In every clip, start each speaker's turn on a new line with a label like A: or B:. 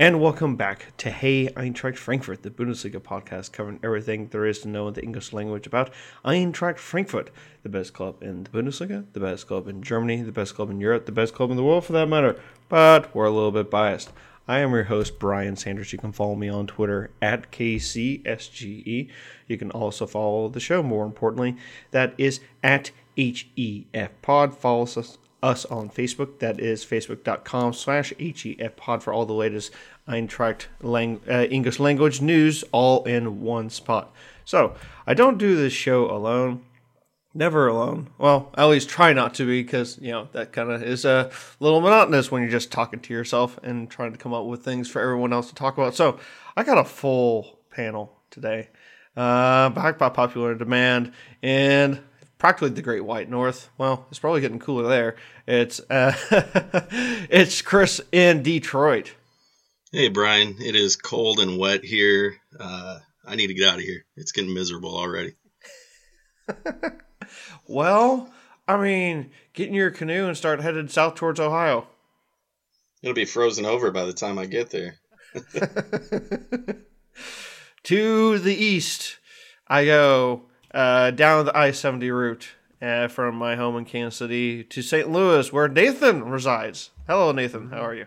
A: And welcome back to Hey Eintracht Frankfurt, the Bundesliga podcast covering everything there is to know in the English language about Eintracht Frankfurt, the best club in the Bundesliga, the best club in Germany, the best club in Europe, the best club in the world for that matter. But we're a little bit biased. I am your host, Brian Sanders. You can follow me on Twitter at KCSGE. You can also follow the show, more importantly, that is at HEF Pod. Follow us us on Facebook. That is facebook.com slash HEF pod for all the latest Eintracht lang- uh, English language news all in one spot. So I don't do this show alone. Never alone. Well, I always try not to be because, you know, that kind of is a little monotonous when you're just talking to yourself and trying to come up with things for everyone else to talk about. So I got a full panel today, uh, back by popular demand. And practically the Great White North. Well, it's probably getting cooler there. It's uh, it's Chris in Detroit.
B: Hey Brian, it is cold and wet here. Uh, I need to get out of here. It's getting miserable already.
A: well, I mean, get in your canoe and start headed south towards Ohio.
B: It'll be frozen over by the time I get there.
A: to the east, I go uh, down the I 70 route uh, from my home in Kansas City to St. Louis, where Nathan resides. Hello, Nathan. How are you?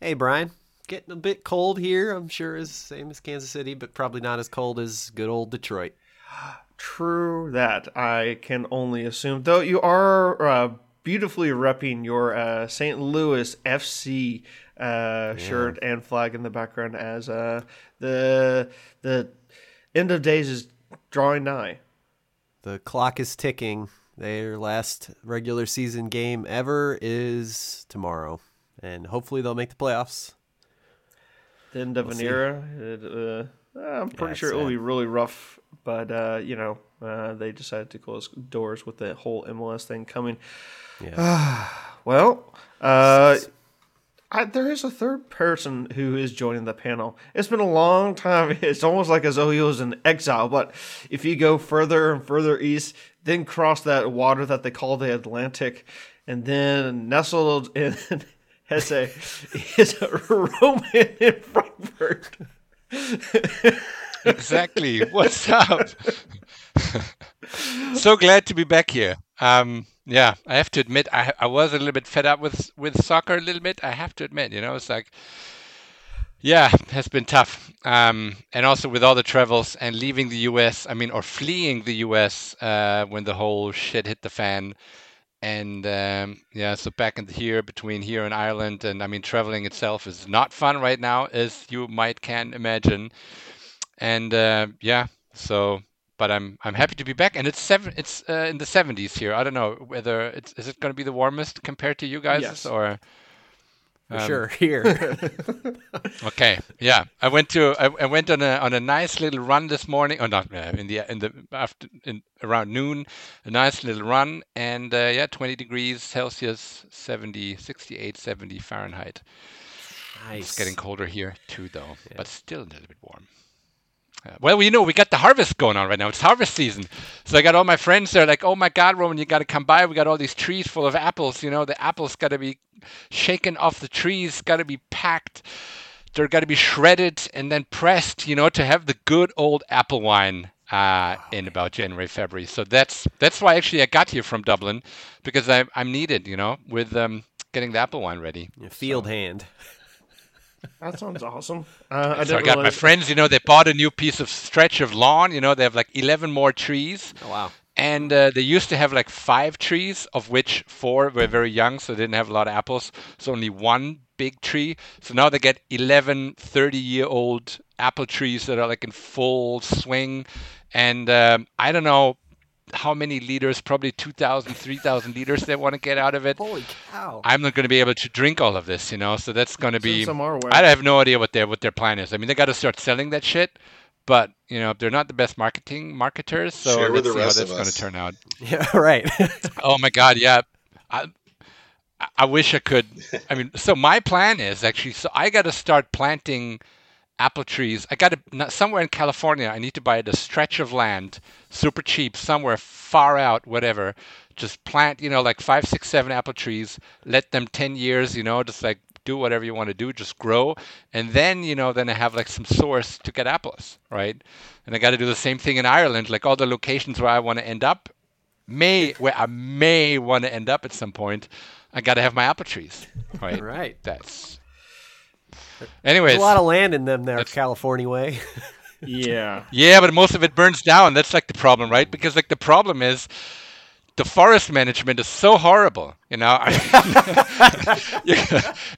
C: Hey, Brian. Getting a bit cold here. I'm sure is same as Kansas City, but probably not as cold as good old Detroit.
A: True that. I can only assume. Though you are uh, beautifully repping your uh, St. Louis FC uh, yeah. shirt and flag in the background as uh, the the end of days is drawing nigh.
C: The clock is ticking. Their last regular season game ever is tomorrow, and hopefully they'll make the playoffs.
A: The end of we'll an era. It, uh, I'm pretty yeah, sure it will be really rough, but uh, you know uh, they decided to close doors with the whole MLS thing coming. Yeah. well, uh, I, there is a third person who is joining the panel. It's been a long time. It's almost like as though he was in exile. But if you go further and further east, then cross that water that they call the Atlantic, and then nestled in Hesse is a Roman in Frankfurt.
D: exactly. What's up? so glad to be back here. Um, yeah, I have to admit, I I was a little bit fed up with with soccer a little bit. I have to admit, you know, it's like, yeah, has been tough. Um, and also with all the travels and leaving the U.S. I mean, or fleeing the U.S. Uh, when the whole shit hit the fan. And um, yeah, so back in here between here and Ireland, and I mean, traveling itself is not fun right now, as you might can imagine. And uh, yeah, so but I'm I'm happy to be back, and it's seven. It's uh, in the 70s here. I don't know whether it's is it going to be the warmest compared to you guys
C: yes.
D: or.
C: Um, sure, here.
D: okay, yeah. I went to I, I, went on a on a nice little run this morning. Oh, not in the in the after in around noon, a nice little run, and uh, yeah, 20 degrees Celsius, 70, 68, 70 Fahrenheit. Nice. It's getting colder here too, though, yeah. but still a little bit warm. Well, you know, we got the harvest going on right now. It's harvest season. So I got all my friends there like, oh my God, Roman, you got to come by. We got all these trees full of apples. You know, the apples got to be shaken off the trees, got to be packed. They're got to be shredded and then pressed, you know, to have the good old apple wine uh, in about January, February. So that's that's why actually I got here from Dublin because I, I'm needed, you know, with um, getting the apple wine ready.
C: field so. hand.
A: That sounds awesome. Uh,
D: I, so I got realize... my friends. You know, they bought a new piece of stretch of lawn. You know, they have like eleven more trees.
C: Oh wow!
D: And uh, they used to have like five trees, of which four were very young, so they didn't have a lot of apples. So only one big tree. So now they get 11 30 year old apple trees that are like in full swing. And um, I don't know, how many liters, probably 2,000, 3,000 liters they want to get out of it.
C: Holy cow.
D: I'm not going to be able to drink all of this, you know, so that's going to be. I have no idea what their, what their plan is. I mean, they got to start selling that shit, but, you know, they're not the best marketing marketers, so Share let's see how that's going to turn out.
C: Yeah, right.
D: oh my God, yeah. I, I wish I could. I mean, so my plan is actually, so I got to start planting apple trees. I got to somewhere in California. I need to buy a stretch of land, super cheap, somewhere far out, whatever. Just plant, you know, like five, six, seven apple trees. Let them ten years, you know, just like do whatever you want to do, just grow, and then you know, then I have like some source to get apples, right? And I got to do the same thing in Ireland, like all the locations where I want to end up, may where I may want to end up at some point. I got to have my apple trees, right?
C: Right.
D: That's. Anyways,
C: There's a lot of land in them there, California way.
A: Yeah.
D: Yeah, but most of it burns down. That's like the problem, right? Because like the problem is the forest management is so horrible. You know, you,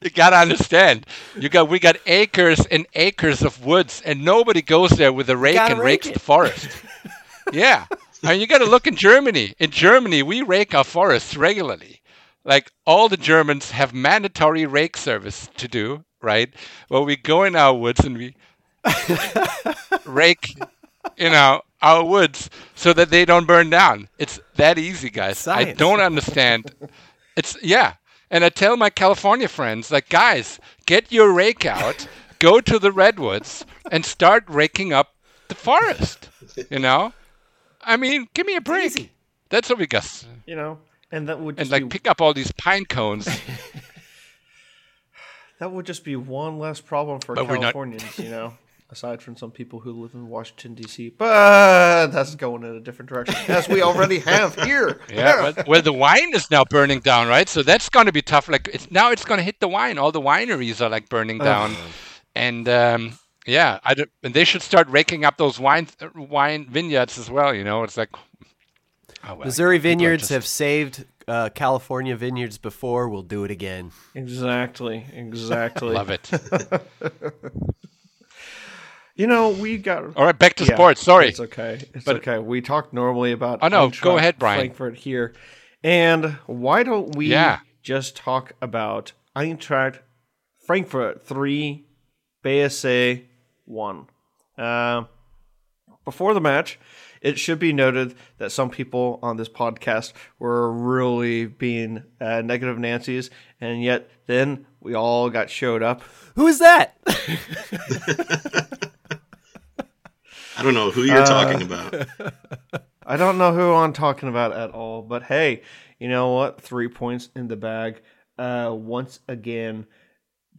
D: you gotta understand. You got we got acres and acres of woods, and nobody goes there with a rake and
C: rake
D: rakes
C: it.
D: the forest. yeah, I mean you got to look in Germany. In Germany, we rake our forests regularly. Like all the Germans have mandatory rake service to do, right? Well, we go in our woods and we rake, you know, our woods so that they don't burn down. It's that easy, guys. I don't understand. It's yeah. And I tell my California friends, like, guys, get your rake out, go to the redwoods, and start raking up the forest. You know, I mean, give me a break.
C: easy.
D: That's what we got.
A: You know, and that would
D: And like,
A: be,
D: pick up all these pine cones.
A: that would just be one less problem for
D: But we're not-
A: Californians, you know. Aside from some people who live in Washington D.C., but that's going in a different direction, as we already have here.
D: Yeah, well, well, the wine is now burning down, right? So that's going to be tough. Like it's now it's going to hit the wine. All the wineries are like burning down, and um, yeah, I don't, and they should start raking up those wine wine vineyards as well. You know, it's like oh, well,
C: Missouri vineyards
D: just-
C: have saved uh, California vineyards before. We'll do it again.
A: Exactly, exactly.
D: love it.
A: You know, we got
D: All right, back to
A: Yeah,
D: sports. Sorry.
A: It's okay. It's
D: But-
A: okay. We talk normally about
D: Oh, no,
A: Eintracht
D: go ahead, Brian.
A: Frankfurt here, and why don't we
D: Yeah.
A: just talk about Eintracht Frankfurt three, BSA one. Uh, before the match, it should be noted that some people on this podcast were really being uh, negative Nancy's, and yet then we all got showed up.
C: Who is that?
B: I don't know who you're talking about.
A: I don't know who I'm talking about at all, but hey, you know what? Three points in the bag. Uh, once again,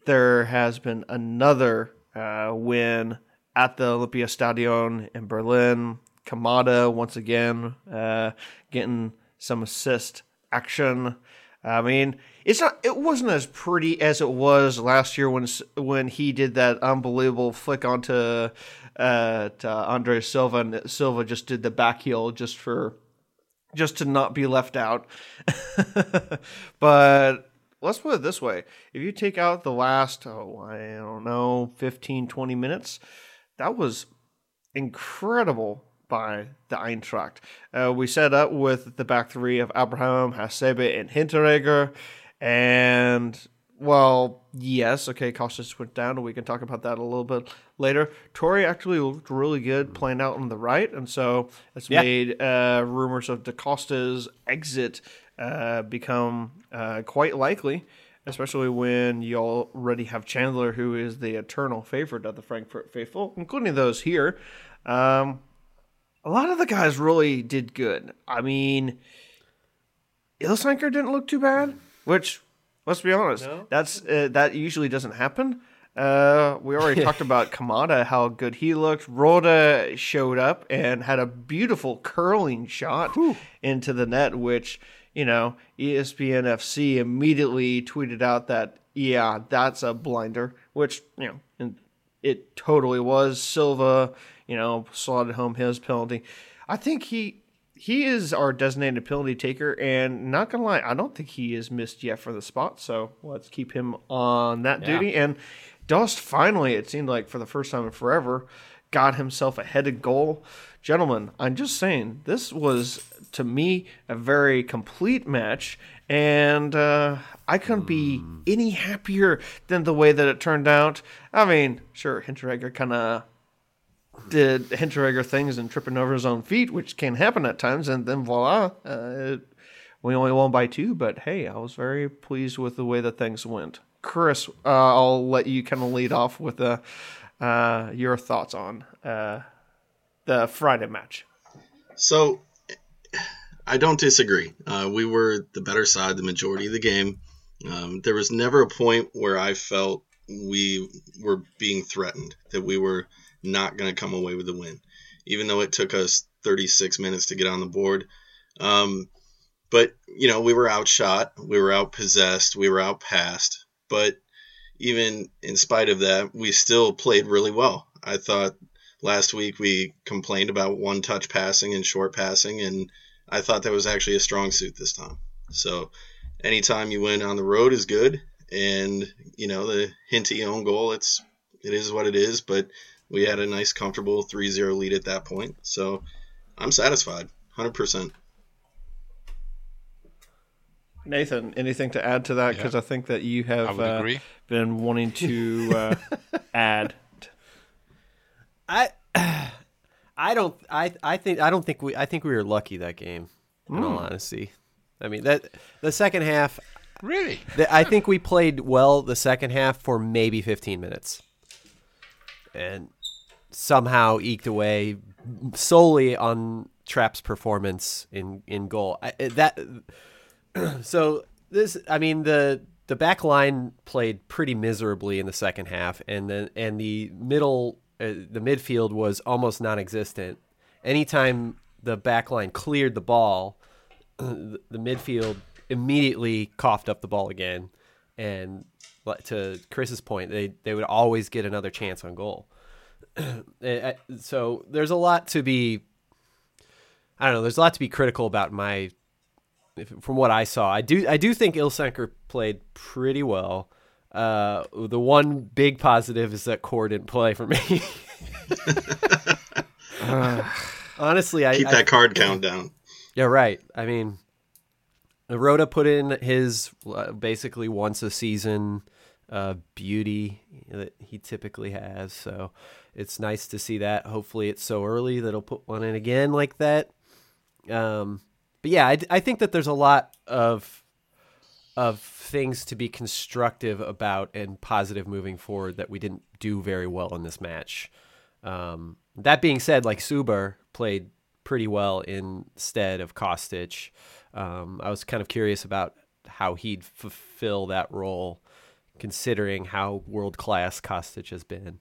A: there has been another uh, win at the Olympia Stadion in Berlin. Kamada once again uh, getting some assist action. I mean, it's not. It wasn't as pretty as it was last year when when he did that unbelievable flick onto uh, to Andre Silva, and Silva just did the back heel just for just to not be left out. but let's put it this way: if you take out the last, oh, I don't know, 15, 20 minutes, that was incredible by the Eintracht. Uh, we set up with the back three of Abraham, Hasebe, and Hinteregger. And, well, yes, okay, Kostic went down, and we can talk about that a little bit later. Toure actually looked really good playing out on the right, and so it's
C: Yeah.
A: made uh, rumors of DaCosta's exit uh, become uh, quite likely. Especially when you already have Chandler, who is the eternal favorite of the Frankfurt faithful, including those here. Um, a lot of the guys really did good. I mean, Ilsanker didn't look too bad, which let's be honest, that's uh, that usually doesn't happen. Uh, we already talked about Kamada, how good he looked. Rode showed up and had a beautiful curling shot into the net, which you know ESPN FC immediately tweeted out that yeah, that's a blinder, which you know, and it totally was. Silva, you know, slotted home his penalty. I think he he is our designated penalty taker, and not gonna lie, I don't think he is missed yet for the spot. So let's keep him on that
D: Yeah.
A: duty. And Dost finally, it seemed like for the first time in forever, got himself a headed goal. Gentlemen, I'm just saying this was to me a very complete match, and uh, I couldn't be any happier than the way that it turned out. I mean, sure, Hinteregger kind of did Hinteregger things and tripping over his own feet, which can happen at times, and then voila, uh, we only won by two. But hey, I was very pleased with the way that things went. Chris, uh, I'll let you kind of lead off with uh, uh, your thoughts on uh, the Friday match.
B: So I don't disagree. Uh, we were the better side the majority of the game. Um, there was never a point where I felt we were being threatened, that we were not going to come away with the win, even though it took us 36 minutes to get on the board. Um, but, you know, we were outshot, we were outpossessed, we were outpassed. But even in spite of that, we still played really well. I thought last week we complained about one touch passing and short passing, and I thought that was actually a strong suit this time. So anytime you win on the road is good, and you know the Hinty own goal, it's it is what it is. But we had a nice, comfortable 3-0 lead at that point, so I'm satisfied, hundred percent.
A: Nathan, anything to add to that? Because
D: Yeah.
A: I think that you have uh, been wanting to uh, add.
C: I I don't I I think I don't think we I think we were lucky that game. In all honesty, I mean that the second half.
D: Really?
C: the- I think we played well the second half for maybe 15 minutes, and somehow eked away solely on Trapp's performance in in goal. I, that so this I mean the the back line played pretty miserably in the second half and then and the middle uh, the midfield was almost non-existent. Anytime the back line cleared the ball, the, the midfield immediately coughed up the ball again and to Chris's point, they they would always get another chance on goal. Uh, so there's a lot to be I don't know. There's a lot to be critical about my, if, from what I saw. I do I do think Ilsanker played pretty well. Uh, the one big positive is that Kohr didn't play for me. Honestly, I
B: Keep
C: I-
B: that card count down.
C: yeah, right. I mean, Rode put in his uh, basically once a season uh, beauty that he typically has. So it's nice to see that. Hopefully, it's so early that he'll put one in again like that. Um, but yeah, I, I think that there's a lot of of things to be constructive about and positive moving forward that we didn't do very well in this match. Um, that being said, like Zuber played pretty well instead of Kostic. Um, I was kind of curious about how he'd fulfill that role, considering how world class Kostic has been.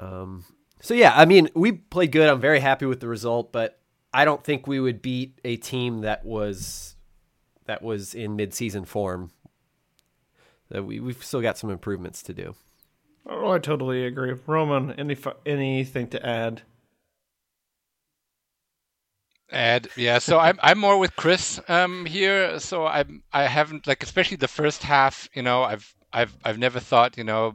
C: Um, so yeah, I mean, we played good. I'm very happy with the result, but I don't think we would beat a team that was that was in mid-season form. That we we've still got some improvements to do.
A: Oh, I totally agree. Roman, any anything to add?
D: And yeah, so I'm I'm more with Chris um, here. So I'm I haven't like especially the first half. You know, I've I've I've never thought you know.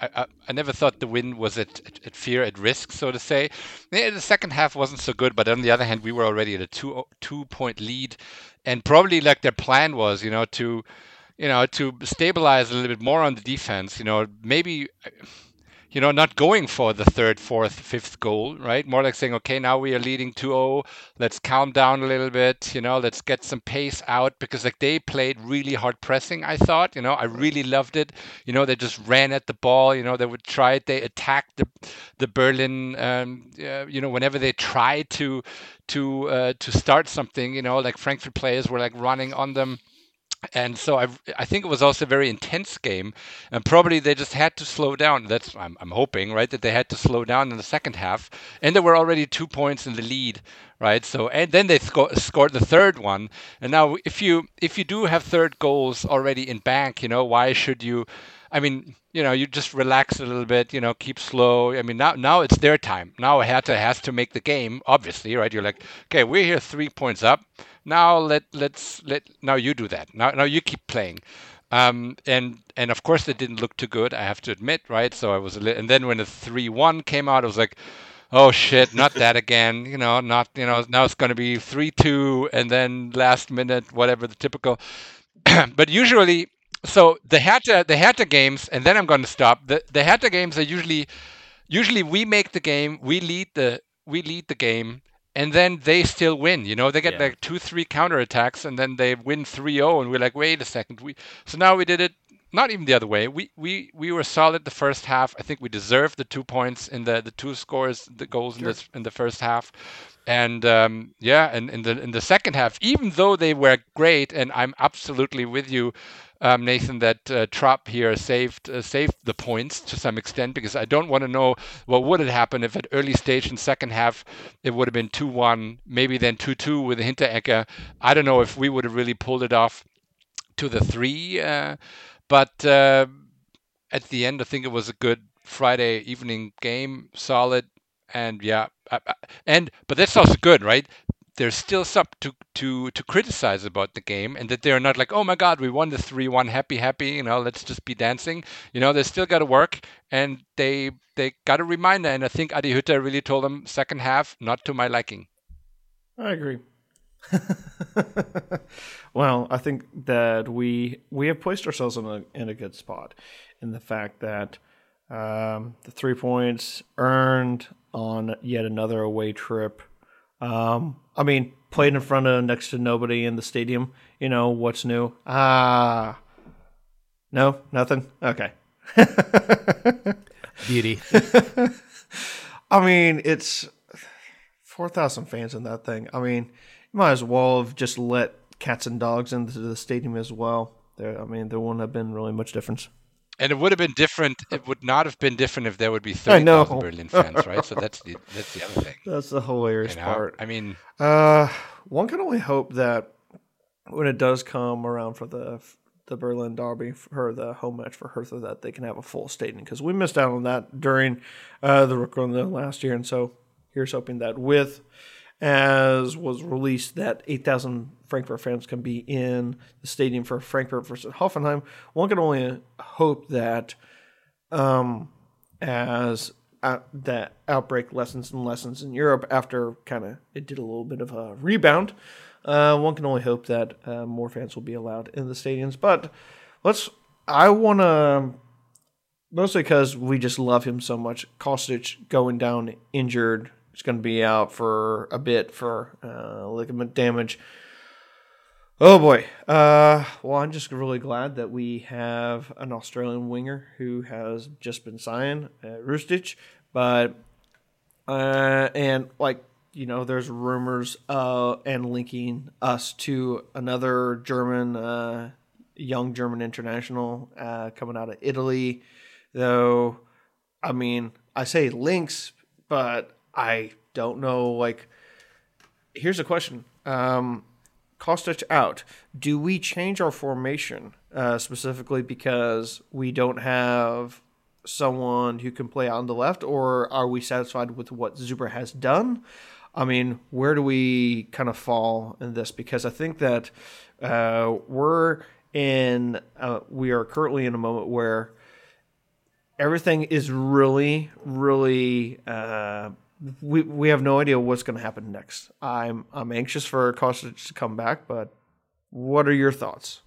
D: I, I, I never thought the win was at, at, at fear, at risk, so to say. Yeah, the second half wasn't so good, but on the other hand, we were already at a two two point lead, and probably like their plan was, you know, to, you know, to stabilize a little bit more on the defense. You know, maybe you know, not going for the third, fourth, fifth goal, right? More like saying, okay, now we are leading 2-0. Let's calm down a little bit, you know, let's get some pace out because like they played really hard pressing, I thought, you know, I really loved it. You know, they just ran at the ball, you know, they would try it, they attacked the the Berlin um, uh, you know, whenever they tried to to uh, to start something, you know, like Frankfurt players were like running on them and so I, I think it was also a very intense game, and probably they just had to slow down. That's I'm, I'm hoping, right, that they had to slow down in the second half, and there were already two points in the lead, right? So and then they sco- scored the third one, and now if you if you do have third goals already in bank, you know why should you? I mean, you know, you just relax a little bit, you know, keep slow. I mean, now now it's their time. Now Hertha has to make the game, obviously, right? You're like, okay, we're here three points up. Now let let's let now you do that. Now now you keep playing. Um, and and of course it didn't look too good. I have to admit, right? So I was a li- and then when the three one came out, I was like, oh shit, not that again. You know, not you know now it's going to be three two, and then last minute whatever the typical. but usually so the Hertha the Hertha games, and then I'm going to stop. The the Hertha games are usually usually we make the game, we lead the we lead the game, and then they still win. You know, they get
C: Yeah.
D: like two three counter attacks, and then they win 3-0, and we're like, wait a second, we so now we did it not even the other way. We we we were solid the first half. I think we deserved the two points in the the two scores, the goals sure. in this in the first half. And um, yeah, and in the in the second half, even though they were great, and I'm absolutely with you, um, Nathan, that uh, Trapp here saved uh, saved the points to some extent because I don't want to know what would have happened if at early stage in second half it would have been two one, maybe then two two with Hinteregger. I don't know if we would have really pulled it off to the three, uh, but uh, at the end I think it was a good Friday evening game, solid and yeah, and but that's also good, right? There's still something to to to criticize about the game, and that they're not like, oh my God, we won the three one, happy happy, you know, let's just be dancing. You know, they still got to work, and they they got a reminder, and I think Adi Hütter really told them second half not to my liking.
A: I agree. well, I think that we we have placed ourselves in a in a good spot in the fact that um, the three points earned on yet another away trip. Um, I mean, played in front of next to nobody in the stadium. You know what's new? Ah, no, nothing. Okay.
C: Beauty.
A: I mean, it's four thousand fans in that thing. I mean, might as well have just let cats and dogs into the stadium as well. There, I mean, there wouldn't have been really much difference.
D: And it would have been different. It would not have been different if there would be thirty thousand Berlin fans, right? So that's the that's the other thing.
A: That's the hilarious you know? part.
D: I mean,
A: uh, one can only hope that when it does come around for the the Berlin Derby for the home match for Hertha, that they can have a full stadium because we missed out on that during uh, the Rückrunde last year, and so here's hoping that with as was released that 8,000 Frankfurt fans can be in the stadium for Frankfurt versus Hoffenheim. One can only hope that um, as uh, that outbreak lessons and lessons in Europe after kind of it did a little bit of a rebound. Uh, one can only hope that uh, more fans will be allowed in the stadiums. But let's. I want to mostly because we just love him so much. Kostic going down injured He's going to be out for a bit for uh, ligament damage. Oh boy. Uh, well, I'm just really glad that we have an Australian winger who has just been signed, uh, Hrustic. But, uh, and like, you know, there's rumors uh, and linking us to another German, uh, young German international uh, coming out of Italy. Though, I mean, I say links, but I don't know. Like, here's a question: um, Kostic out. Do we change our formation uh, specifically because we don't have someone who can play on the left, or are we satisfied with what Zuber has done? I mean, where do we kind of fall in this? Because I think that uh, we're in, uh, we are currently in a moment where everything is really, really uh, we we have no idea what's going to happen next. I'm I'm anxious for Kostic to come back, but what are your thoughts?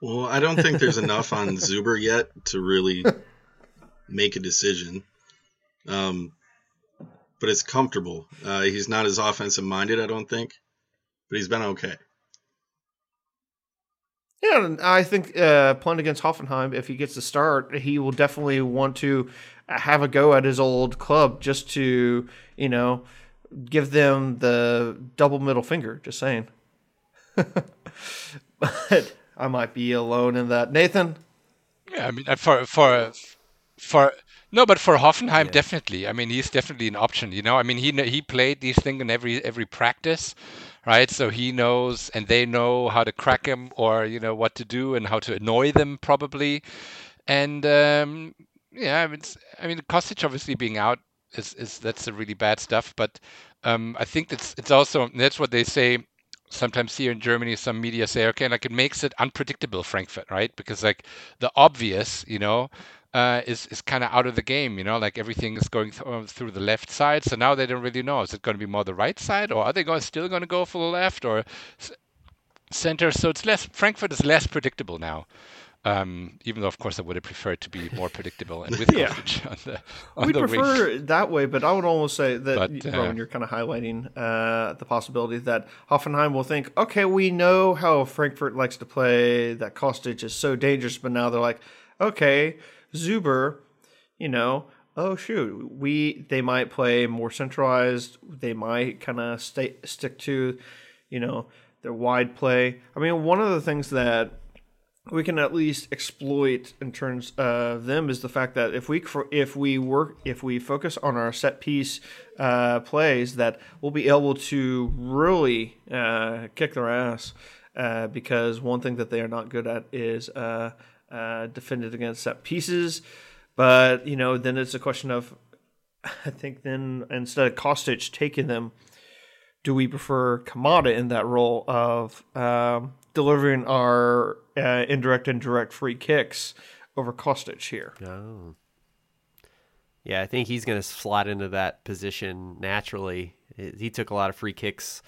B: Well, I don't think there's enough on Zuber yet to really make a decision. Um, but it's comfortable. Uh, he's not as offensive minded, I don't think, but he's been okay.
A: Yeah, I think uh, playing against Hoffenheim, if he gets to start, he will definitely want to have a go at his old club just to, you know, give them the double middle finger. Just saying. but I might be alone in that. Nathan?
D: Yeah, I mean, uh, for for for no, but for Hoffenheim, yeah. definitely. I mean, he's definitely an option. You know, I mean, he he played these things in every every practice right? So he knows and they know how to crack him or, you know, what to do and how to annoy them probably. And um, yeah, it's, I mean, Kostic obviously being out is, is that's a really bad stuff. But um, I think it's it's also that's what they say sometimes here in Germany, some media say, okay, like it makes it unpredictable, Frankfurt, right? Because like the obvious, you know, uh, is is kind of out of the game. You know, like everything is going th- uh, through the left side. So now they don't really know. Is it going to be more the right side, or are they going still going to go for the left or s- center? So it's less. Frankfurt is less predictable now. Um, even though, of course, I would have preferred to be more predictable and with
A: Yeah.
D: On the on
A: we
D: the wing.
A: prefer it that way, but I would almost say that
D: But, uh,
A: Roman, you're kind of highlighting uh, the possibility that Hoffenheim will think, okay, we know how Frankfurt likes to play. That Kostic is so dangerous, but now they're like, okay, Zuber, you know, oh shoot, we they might play more centralized. They might kind of stay stick to, you know, their wide play. I mean, one of the things that we can at least exploit in terms of them is the fact that if we if we work if we focus on our set piece uh, plays that we'll be able to really uh, kick their ass uh, because one thing that they are not good at is uh, defended against set pieces but you know then it's a question of I think then instead of Kostic taking them do we prefer Kamada in that role of um, delivering our uh, indirect and direct free kicks over Kostic here?
C: Oh. Yeah, I think he's going to slot into that position naturally. He took a lot of free kicks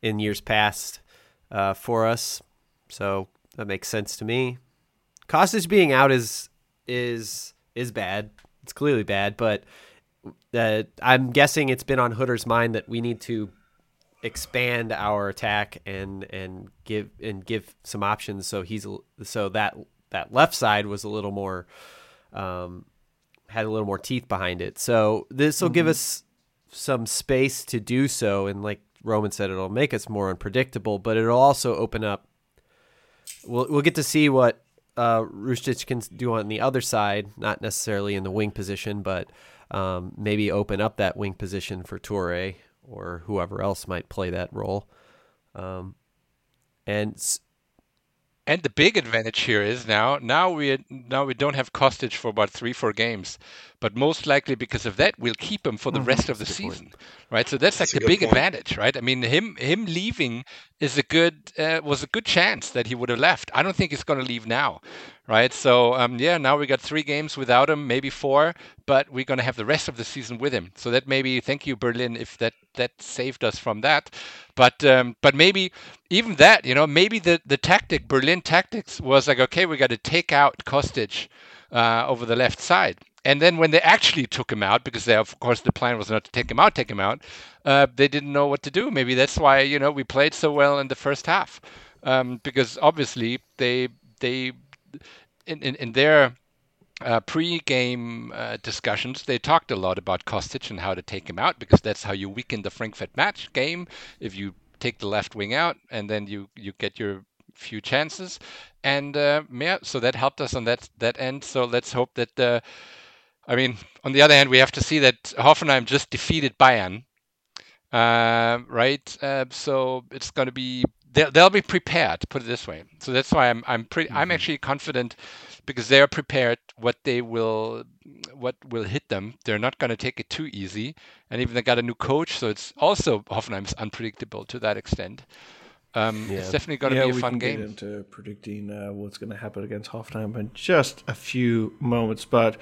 C: in years past uh, for us, so that makes sense to me. Kostic being out is is is bad. It's clearly bad, but uh, I'm guessing it's been on Hütter's mind that we need to expand our attack and and give and give some options. So he's so that that left side was a little more um, had a little more teeth behind it. So this will give us some space to do so, and like Roman said, it'll make us more unpredictable, but it'll also open up. We'll we'll get to see what uh, can do on the other side, not necessarily in the wing position, but um, maybe open up that wing position for Toure or whoever else might play that role. Um, and
D: And the big advantage here is now now we now we don't have Kostic for about three four games, but most likely because of that we'll keep him for the rest of the season, right? So that's,
B: That's a
D: like the big
B: point.
D: advantage, right? I mean, him him leaving is a good uh, was a good chance that he would have left. I don't think he's going to leave now, right? So um, yeah, now we got three games without him, maybe four, but we're to have the rest of the season with him. So that maybe thank you Berlin if that that saved us from that, but um, but maybe even that, you know, maybe the the tactic Berlin tactics was like okay, we got to take out Kostic uh, over the left side. And then when they actually took him out, because they, of course the plan was not to take him out, take him out, uh, they didn't know what to do. Maybe that's why you know we played so well in the first half, um, because obviously they they in in, in their uh, pre-game uh, discussions, they talked a lot about Kostic and how to take him out because that's how you weaken the Frankfurt match game. If you take the left wing out and then you you get your few chances, and uh, yeah, so that helped us on that that end. So let's hope that the. I mean, on the other hand, we have to see that Hoffenheim just defeated Bayern, uh, right? Uh, so it's going to be they'll, they'll be prepared. Put it this way. So that's why I'm I'm pretty I'm actually confident because they're prepared what they will what will hit them. They're not going to take it too easy, and even they got a new coach, so it's also Hoffenheim's unpredictable to that extent. Um, It's definitely going to
A: yeah,
D: be a
A: we
D: fun
A: can
D: game.
A: get into predicting uh, what's going to happen against Hoffenheim in just a few moments. But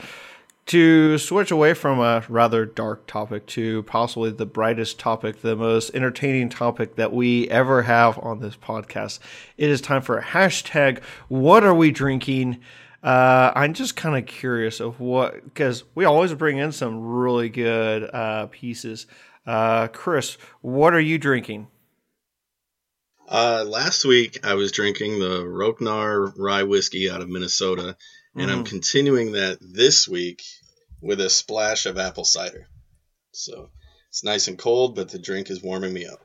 A: to switch away from a rather dark topic to possibly the brightest topic, the most entertaining topic that we ever have on this podcast, it is time for a hashtag. What are we drinking? Uh, I'm just kind of curious of what because we always bring in some really good uh, pieces. Uh, Chris, what are you drinking?
B: Uh, last week I was drinking the Roknar rye whiskey out of Minnesota, and I'm continuing that this week with a splash of apple cider. So it's nice and cold, but the drink is warming me up.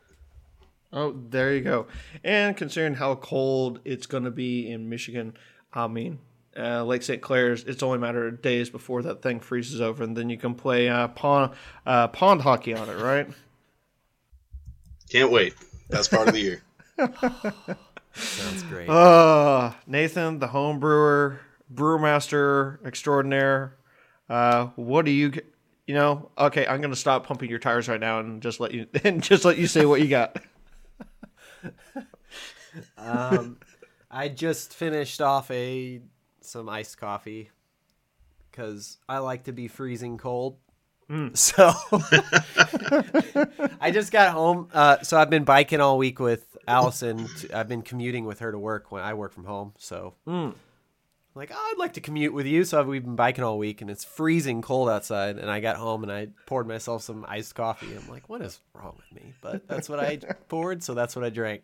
A: Oh, there you go. And considering how cold it's going to be in Michigan, I mean, uh, Lake St. Clair's, it's only a matter of days before that thing freezes over, and then you can play uh, pond uh, pond hockey on it, right?
B: Can't wait. That's part of the year.
C: sounds great.
A: Uh, Nathan, the home brewer, brewmaster extraordinaire. Uh, what do you? You know, okay, I'm going to stop pumping your tires right now and just let you and just let you say what you got.
C: Um, I just finished off a some iced coffee because I like to be freezing cold. So I just got home. Uh, so I've been biking all week with Allison. I've been commuting with her to work when I work from home. So I'm like, oh, I'd like to commute with you. So we've been biking all week, and it's freezing cold outside. And I got home and I poured myself some iced coffee. I'm like, what is wrong with me? But that's what I poured, so that's what I drank.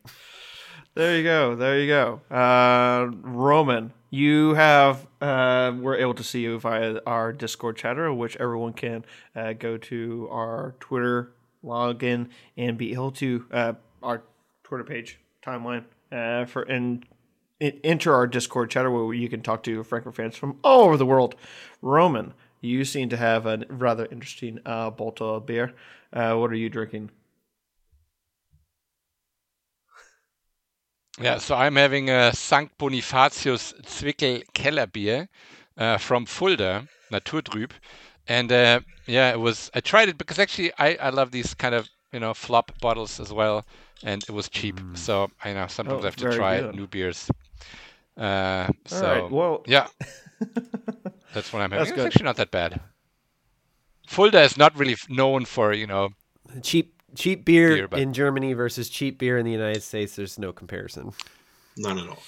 A: There you go. There you go. Uh, Roman, you have uh, we're able to see you via our Discord chatter, which everyone can uh, go to our Twitter login and be able to uh, our Twitter page timeline uh, for and enter our Discord chatter where you can talk to Frankfurt fans from all over the world. Roman, you seem to have a rather interesting uh, Bolta beer. Uh, what are you drinking?
D: Yeah, so I'm having a St. Bonifatius Zwickel Kellerbier uh, from Fulda, Naturtrüb. And uh, yeah, it was, I tried it because actually I, I love these kind of, you know, flop bottles as well. And it was cheap. Mm. So I know sometimes
A: Oh,
D: I have to try
A: good.
D: new beers. Uh, so
A: right. Well,
D: yeah, that's what I'm having.
A: That's
D: it's
A: good.
D: actually not that bad. Fulda is not really known for, you know,
C: Cheap cheap beer,
D: Beer, but-
C: in Germany versus cheap beer in the United States. There's no comparison.
B: None at all.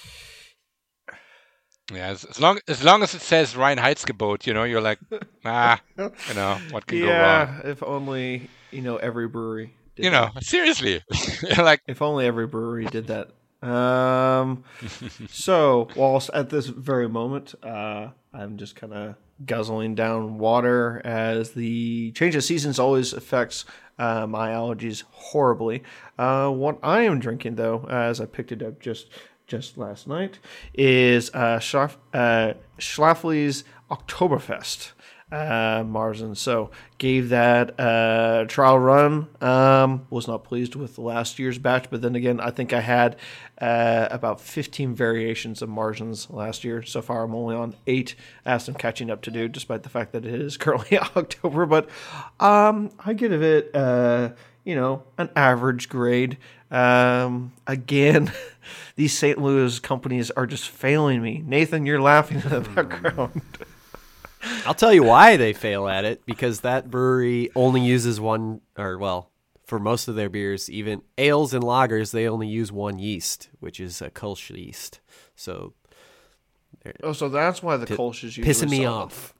D: yeah, as, as long as long as it says Reinheitsgebot, you know, you're like, ah, you know, what can go wrong?
A: yeah. If only you know every brewery. Did
D: You
A: that.
D: know, seriously, like
A: If only every brewery did that. Um, so, whilst at this very moment, uh, I'm just kind of guzzling down water as the change of seasons always affects uh, my allergies horribly. Uh, what I am drinking, though, as I picked it up just just last night, is uh, Schlaf- uh, Schlafly's Oktoberfest uh, Marzen. So gave that a trial run. Um, was not pleased with last year's batch, but then again, I think I had uh, about 15 variations of Marzens last year. So far, I'm only on eight. I have some catching up to do, despite the fact that it is currently October. But um, I give it, uh, you know, an average grade. Um, again, these St. Louis companies are just failing me. Nathan, you're laughing in the background.
C: I'll tell you why they fail at it because that brewery only uses one, or well, for most of their beers, even ales and lagers, they only use one yeast, which is a Kolsch yeast. So
A: Oh, so that's why the
C: Pi-
A: Kolsch is
C: pissing me off.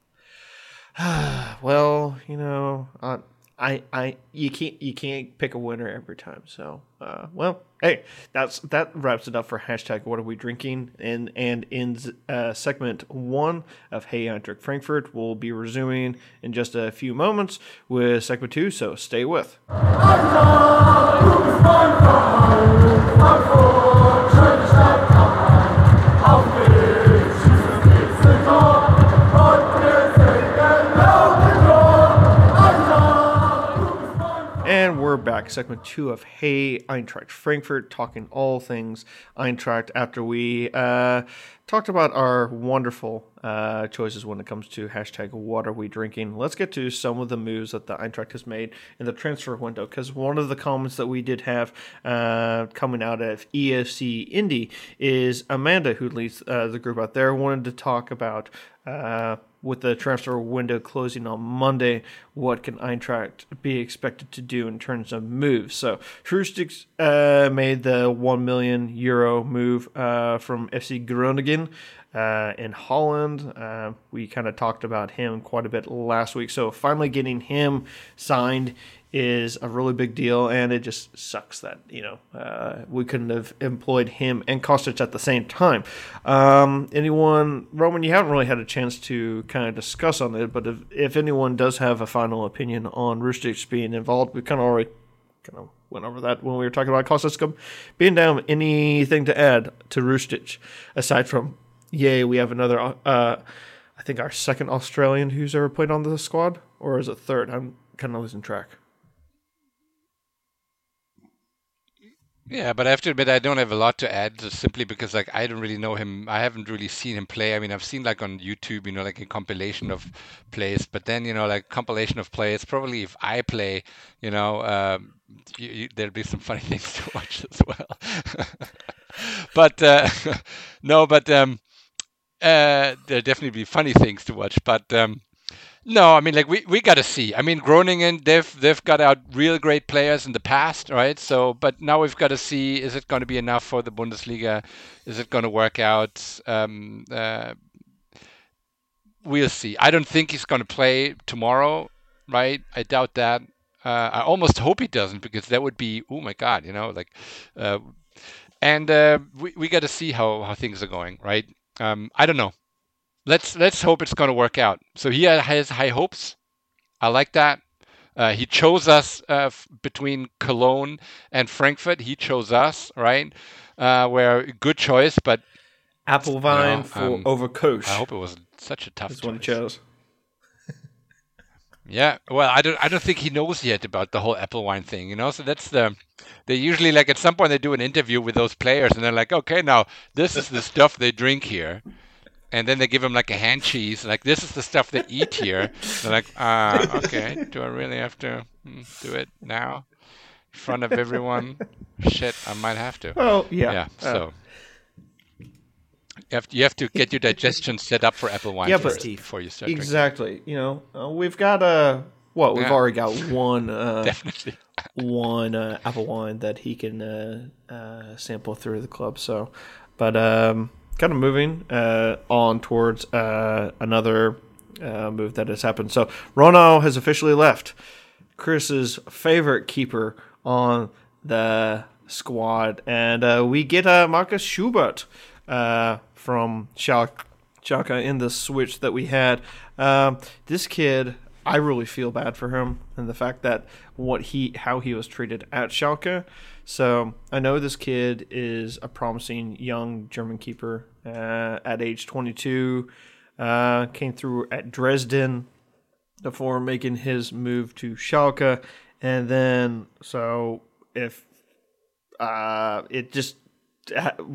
A: Well, you know, uh, I, I, you can't, you can't pick a winner every time. So, uh, well, hey, that's that wraps it up for hashtag What are we drinking? And and in uh, segment one of Hey Eintracht Frankfurt, we'll be resuming in just a few moments with segment two. So stay with. Back, segment two of Hey Eintracht Frankfurt, talking all things Eintracht after we uh, talked about our wonderful uh, choices when it comes to hashtag what are we drinking. Let's get to some of the moves that the Eintracht has made in the transfer window, because one of the comments that we did have uh, coming out of EFC Indy is Amanda, who leads uh, the group out there, wanted to talk about. With the transfer window closing on Monday, what can Eintracht be expected to do in terms of moves? So Hrustic uh, made the one million euro move uh, from FC Groningen uh, in Holland. Uh, we kind of talked about him quite a bit last week. So finally getting him signed is a really big deal, and it just sucks that you know uh, we couldn't have employed him and Kostic at the same time. Um, anyone, Roman, you haven't really had a chance to kind of discuss on it, but if, if anyone does have a final opinion on Hrustic being involved, we kind of already kind of went over that when we were talking about Kostic being down. Anything to add to Hrustic aside from yay, we have another. Uh, I think our second Australian who's ever played on the squad, or is it third? I'm kind of losing track.
D: Yeah, but I have to admit I don't have a lot to add just simply because like I don't really know him. I haven't really seen him play. I mean, I've seen like on YouTube, you know, like a compilation of plays, but then you know, like compilation of plays. Probably if I play, you know, um, you, you, there'll be some funny things to watch as well. but uh, no, but um, uh, there'll definitely be funny things to watch. But um, no, I mean, like we, we got to see. I mean, Groningen, they've they've got out real great players in the past, right? So, but now we've got to see: is it going to be enough for the Bundesliga? Is it going to work out? Um, uh, we'll see. I don't think he's going to play tomorrow, right? I doubt that. Uh, I almost hope he doesn't because that would be oh my god, you know, like, uh, and uh, we we got to see how how things are going, right? Um, I don't know. Let's let's hope it's going to work out. So he has high hopes. I like that. Uh, he chose us uh, f- between Cologne and Frankfurt. He chose us, right? Uh, where good choice, but
A: Applevine
D: No,
A: for
D: um,
A: over Kölsch.
D: I hope it was such a tough
A: That's what he
D: choice.
A: chose.
D: Yeah, well, I don't, I don't think he knows yet about the whole apple wine thing, you know. So that's the, they usually like at some point they do an interview with those players, and they're like, okay, now this is the stuff they drink here, and then they give them like a hand cheese, like this is the stuff they eat here. They're like, ah, okay, do I really have to mm, do it now, in front of everyone? Shit, I might have to.
A: Oh yeah.
D: Yeah,
A: Uh,
D: so. You have, to, you have to get your digestion set up for apple wine
A: Yeah,
D: first before you start drinking.
A: exactly. You know, uh, we've got uh, what we've
D: Yeah.
A: already got one uh,
D: Definitely.
A: one uh, apple wine that he can uh, uh, sample through the club. So, but um, kind of moving uh, on towards uh, another uh, move that has happened. So, Rønnow has officially left. Chris's favorite keeper on the squad, and uh, we get uh, Markus Schubert uh, from Schalke, in the switch that we had. Um, this kid, I really feel bad for him and the fact that what he, how he was treated at Schalke. So I know this kid is a promising young German keeper uh, at age 22. Uh, came through at Dresden before making his move to Schalke, and then so if uh, it just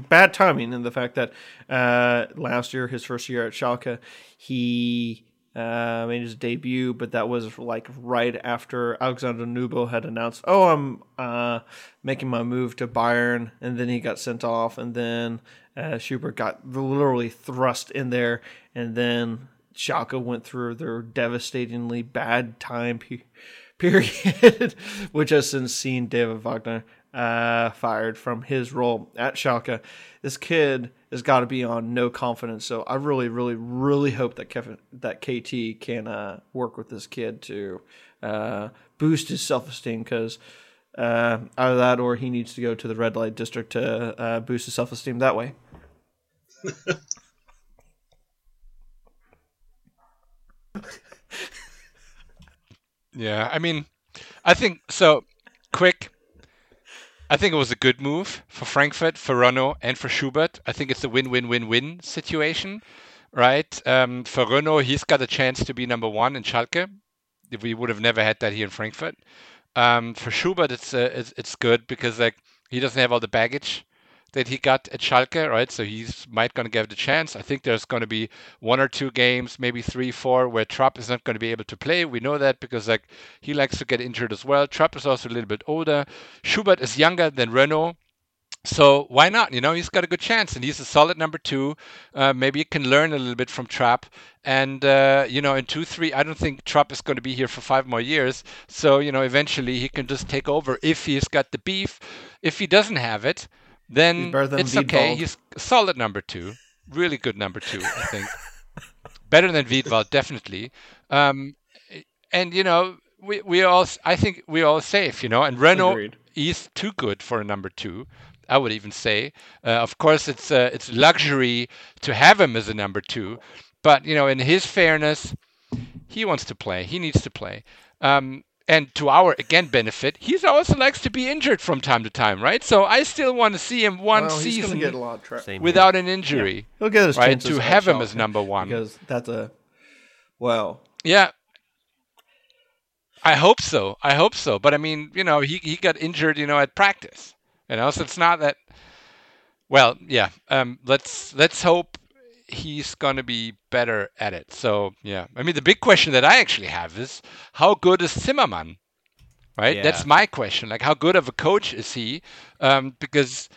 A: bad timing and the fact that uh, last year, his first year at Schalke, he uh, made his debut, but that was like right after Alexander Nübel had announced, "Oh, I'm uh, making my move to Bayern," and then he got sent off, and then uh, Schubert got literally thrust in there, and then Schalke went through their devastatingly bad time pe- period, which has since seen David Wagner uh, fired from his role at Schalke. This kid has got to be on no confidence. So I really, really, really hope that Kevin, that KT can uh, work with this kid to uh, boost his self esteem because. Uh, either that or he needs to go to the red light district to uh, boost his self esteem that way.
D: Yeah, I mean, I think so. Quick, I think it was a good move for Frankfurt, for Rønnow, and for Schubert. I think it's a win-win-win-win situation, right? Um, for Rønnow, he's got a chance to be number one in Schalke. We would have never had that here in Frankfurt. Um, for Schubert, it's, uh, it's it's good because like he doesn't have all the baggage that he got at Schalke, right? So he's might going to get the chance. I think there's going to be one or two games, maybe three, four, where Trapp is not going to be able to play. We know that because like he likes to get injured as well. Trapp is also a little bit older. Schubert is younger than Rønnow. So why not? You know, he's got a good chance, and he's a solid number two. Uh, maybe you can learn a little bit from Trapp, and uh, you know, in two, three, I don't think Trapp is going to be here for five more years. So you know, eventually he can just take over if he's got the beef. If he doesn't have it, then
A: He's better
D: it's okay.
A: Wiedwald.
D: He's a solid number two, really good number two, I think. better than Wiedwald, definitely. Um, and you know, we we all, I think we're all safe, you know. And Rønnow
A: Agreed.
D: is too good for a number two. I would even say. Uh, of course, it's uh, it's luxury to have him as a number two, but you know, in his fairness, he wants to play. He needs to play. Um, and to our again benefit, he also likes to be injured from time to time, right? So I still want to see him one
A: Well,
D: season
A: get a lot tra-
C: Same here.
D: without an injury.
A: He'll get his
D: right,
A: chances
D: to have him as number one.
A: because that's a well.
D: Yeah. I hope so. I hope so. But I mean, you know, he, he got injured, you know, at practice. You know, so it's not that well, yeah. Um let's let's hope he's gonna be better at it. So yeah. I mean the big question that I actually have is how good is Zimmermann? Right?
C: Yeah.
D: That's my question. Like how good of a coach is he? Um, because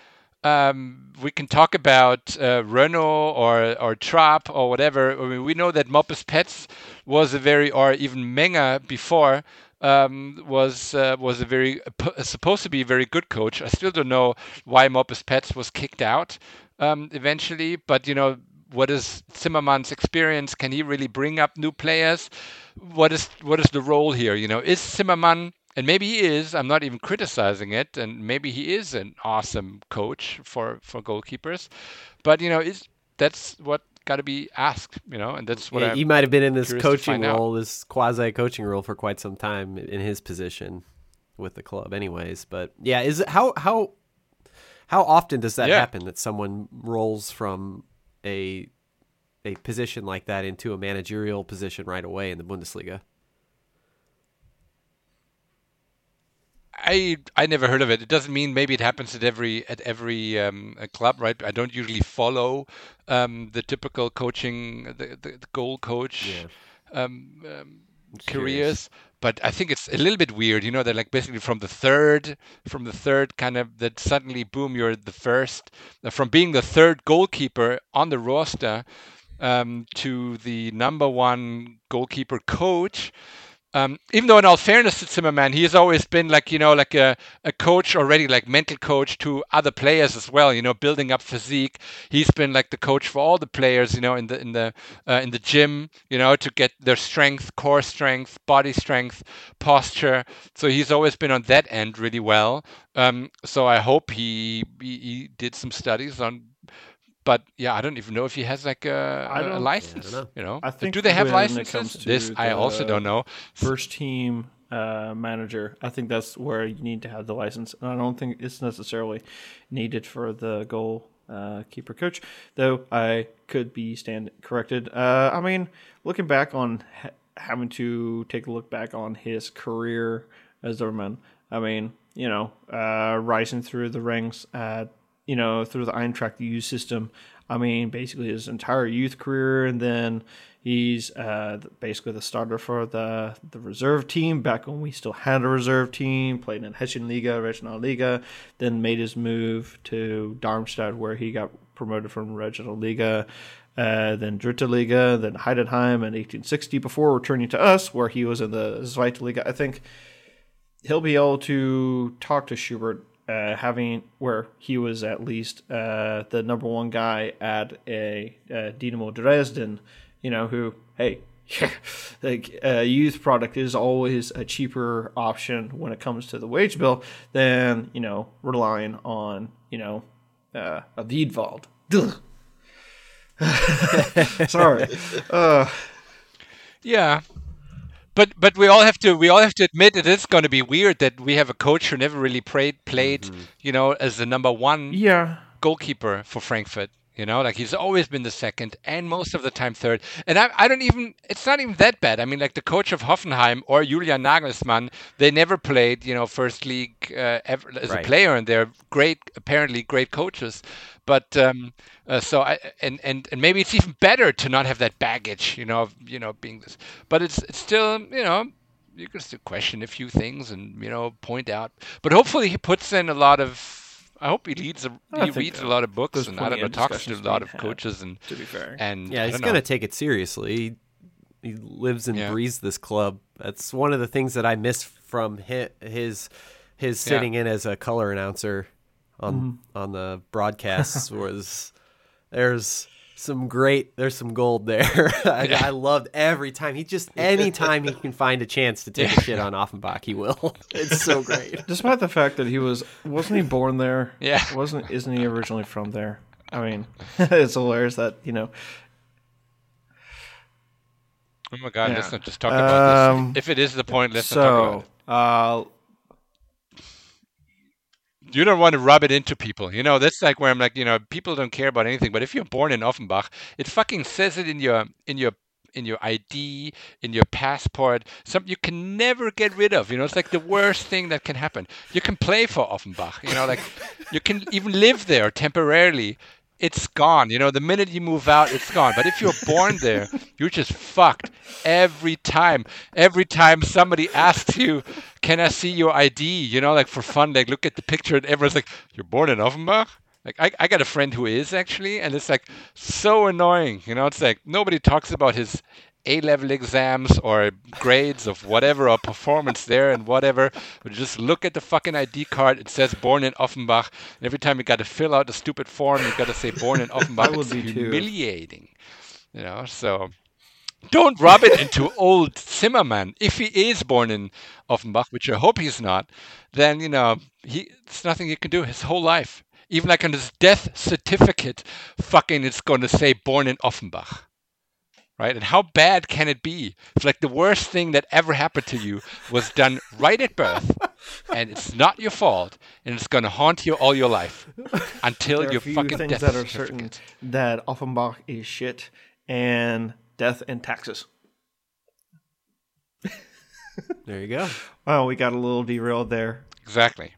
D: um, we can talk about uh, Rønnow or or Trapp or whatever. I mean, we know that Moppes Petz was a very, or even Menger before um, was uh, was a very p- supposed to be a very good coach. I still don't know why Moppes Petz was kicked out um, eventually, but you know what is Zimmermann's experience? Can he really bring up new players? What is what is the role here? You know, is Zimmermann and maybe he is. I'm not even criticizing it, and maybe he is an awesome coach for for goalkeepers. But you know, is that's what got to be asked, you know, and that's what
C: Yeah, he might have been in this coaching
D: find out.
C: role, this quasi coaching role for quite some time in his position with the club, anyways. But yeah, is it how how how often does that
D: Yeah.
C: happen that someone rolls from a a position like that into a managerial position right away in the Bundesliga?
D: I I never heard of it. It doesn't mean maybe it happens at every at every um, uh, club, right? I don't usually follow um, the typical coaching, the, the, the goal coach um, um, careers. But I think it's a little bit weird, you know, that like basically from the third, from the third kind of that suddenly boom, you're the first, uh, from being the third goalkeeper on the roster um, to the number one goalkeeper coach. Um, even though in all fairness to Zimmermann, he has always been like, you know, like a, a coach already, like mental coach to other players as well, you know, building up physique. He's been like the coach for all the players, you know, in the in the uh, in the gym, you know, to get their strength, core strength, body strength, posture. So he's always been on that end really well. Um, so I hope he, he he did some studies on but yeah, I don't even know if he has like a,
A: I
D: a
A: don't-
D: license.
C: know.
D: You know,
A: I think
D: do they have licenses?
A: comes to
D: This I also don't know.
A: First team uh, manager, I think that's where you need to have the license. And I don't think it's necessarily needed for the goal uh, keeper coach, though I could be stand corrected. Uh, I mean, looking back on ha- having to take a look back on his career as Zimmermann, I mean, you know, uh, rising through the ranks at you know, through the Eintracht youth system. I mean, basically his entire youth career, and then he's uh, basically the starter for the the reserve team back when we still had a reserve team. Played in Hessian Liga, Regional Liga, then made his move to Darmstadt, where he got promoted from Regional Liga. Uh, then Dritte Liga, then Heidenheim in 1860 before returning to us, where he was in the Zweite Liga. I think he'll be able to talk to Schubert, uh, having where he was at least uh, the number one guy at a uh, Dynamo Dresden. You know who? Hey, like a youth product is always a cheaper option when it comes to the wage bill than you know relying on you know uh, a Wiedwald. Sorry. Uh,
D: Yeah, but but we all have to we all have to admit it is going to be weird that we have a coach who never really played played you know as the number one
A: yeah.
D: goalkeeper for Frankfurt. You know, like he's always been the second and most of the time third. And I, I don't even, it's not even that bad. I mean, like the coach of Hoffenheim or Julian Nagelsmann, they never played, you know, first league uh, ever as
C: Right.
D: a player, and they're great, apparently great coaches. But um, uh, so I and, and and maybe it's even better to not have that baggage, you know, of, you know, being this. But it's it's still, you know, you can still question a few things and you know point out. But hopefully he puts in a lot of. I hope he leads. A,
A: I
D: he reads
A: uh,
D: a lot of books
A: there's
D: and I don't know talks to a lot of coaches and
A: To be fair.
D: and
C: Yeah, he's gonna take it seriously. He, he lives and
D: Yeah.
C: breathes this club. That's one of the things that I miss from his his, his
D: Yeah.
C: sitting in as a color announcer on on the broadcasts was there's some great there's some gold there. I, I loved every time he just anytime he can find a chance to take a shit on Offenbach, he will. It's so great.
A: Despite the fact that he was wasn't he born there?
D: Yeah.
A: Wasn't isn't he originally from there? I mean, it's hilarious that, you know,
D: Oh my god, let's not just talk about
A: Um,
D: this. If it is the point, let's not talk about it.
A: uh
D: you don't want to rub it into people. You know, that's like where I'm like, you know, people don't care about anything. But if you're born in Offenbach, it fucking says it in your in your in your ID, in your passport, something you can never get rid of. You know, it's like the worst thing that can happen. You can play for Offenbach. You know, like you can even live there temporarily. It's gone. You know, the minute you move out, it's gone. But if you're born there, you're just fucked every time. Every time somebody asks you, "Can I see your ID?" You know, like for fun, like look at the picture, and everyone's like, "You're born in Offenbach." Like I, I got a friend who is actually, and it's like so annoying. You know, it's like nobody talks about his A level exams or grades of whatever or performance there and whatever. But just look at the fucking ID card. It says born in Offenbach. And every time you got to fill out a stupid form, you got to say born in Offenbach.
A: would
D: it's
A: be too.
D: humiliating. You know, so don't rub it into old Zimmermann. If he is born in Offenbach, which I hope he's not, then you know he there's nothing he can do his whole life. Even like on his death certificate, fucking it's going to say born in Offenbach. Right? And how bad can it be? If like the worst thing that ever happened to you was done right at birth, and it's not your fault, and it's going to haunt you all your life until
A: There are
D: your
A: few
D: fucking
A: things
D: death
A: that are certain that Offenbach is shit and death and taxes.
C: There you go.
A: Well, we got a little derailed there.
D: Exactly.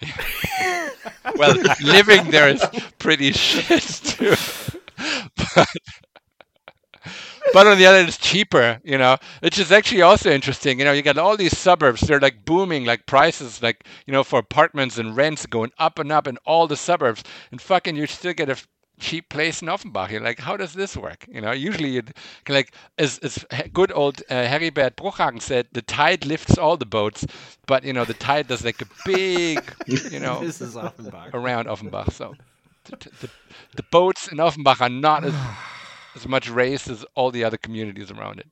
D: well, living there is pretty shit too. But, but on the other hand, it's cheaper, you know, which is actually also interesting. You know, you got all these suburbs, they're like booming, like prices, like, you know, for apartments and rents going up and up in all the suburbs. And fucking, you still get a cheap place in Offenbach. You're like, how does this work? You know, usually you'd like, as, as good old uh, Heribert Bruchhagen said, the tide lifts all the boats, but, you know, the tide does like a big, you know,
C: This is Offenbach.
D: around Offenbach. So the, the, the boats in Offenbach are not as, as much race as all the other communities around it.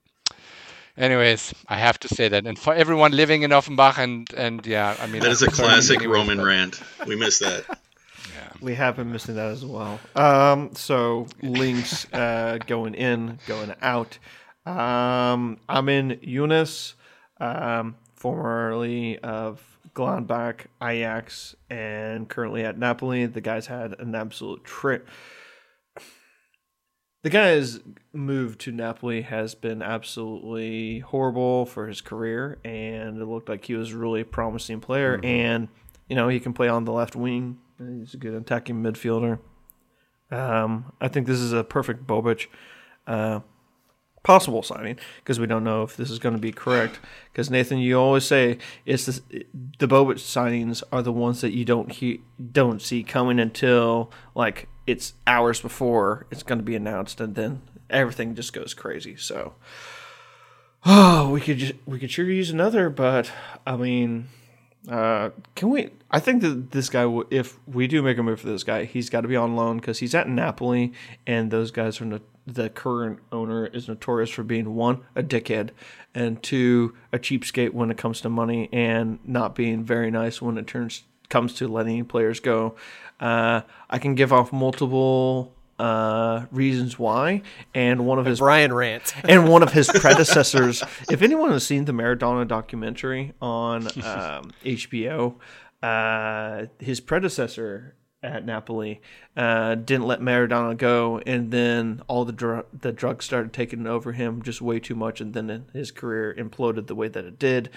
D: Anyways, I have to say that, and for everyone living in Offenbach, and and yeah, I mean
B: That is a
D: I'm sorry
B: classic
D: anyways,
B: Roman
D: but-
B: rant. We missed that. Yeah.
A: We have been missing that as well. Um, so links uh, going in, going out. Um, Amin Younes, um, formerly of Gladbach, Ajax, and currently at Napoli. The guys had an absolute trip. The guy's move to Napoli has been absolutely horrible for his career, and it looked like he was really a promising player. And you know he can play on the left wing. He's a good attacking midfielder. Um, I think this is a perfect Bobic uh, possible signing because we don't know if this is going to be correct. Because Nathan, you always say it's this, the Bobic signings are the ones that you don't he, don't see coming until like it's hours before it's going to be announced, and then everything just goes crazy. So, oh, we could just, we could sure use another, but I mean. Uh, can we? I think that this guy, if we do make a move for this guy, he's got to be on loan because he's at Napoli, and those guys from the current owner is notorious for being one a dickhead, and two a cheapskate when it comes to money, and not being very nice when it turns comes to letting players go. Uh, I can give off multiple uh reasons why, and one of his
C: Brian Rant.
A: and one of his predecessors. If anyone has seen the Maradona documentary on um, HBO, uh, his predecessor at Napoli uh, didn't let Maradona go, and then all the dr- the drugs started taking over him just way too much, and then his career imploded the way that it did.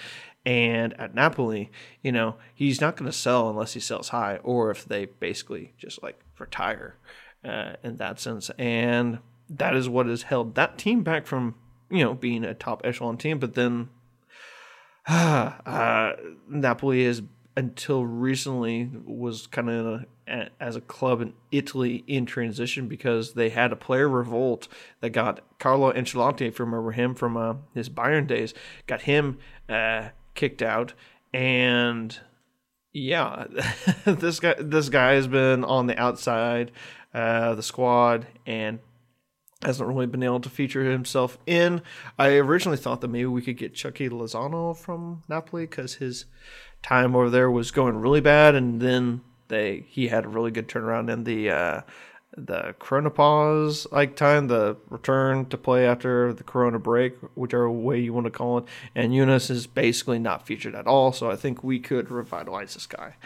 A: And at Napoli, you know, he's not going to sell unless he sells high, or if they basically just like retire uh, in that sense. And that is what has held that team back from, you know, being a top echelon team. But then uh, Napoli is until recently was kind of as a club in Italy in transition because they had a player revolt that got Carlo Ancelotti, if you remember him from uh, his Bayern days, got him uh, kicked out, and yeah, this guy this guy has been on the outside uh, the squad and hasn't really been able to feature himself in. I originally thought that maybe we could get Chucky Lozano from Napoli because his time over there was going really bad, and then they he had a really good turnaround in the uh, the Corona pause like time, the return to play after the Corona break, whichever way you want to call it. And Younes is basically not featured at all, so I think we could revitalize this guy.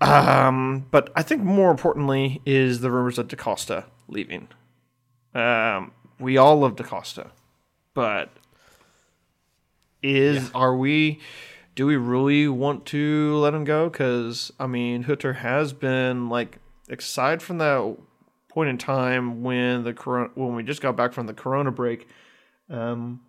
A: Um, but I think more importantly is the rumors of DaCosta leaving. Um, we all love DaCosta, but is are we? Do we really want to let him go? Because I mean, Hütter has been like, aside from that point in time when the when we just got back from the Corona break, um,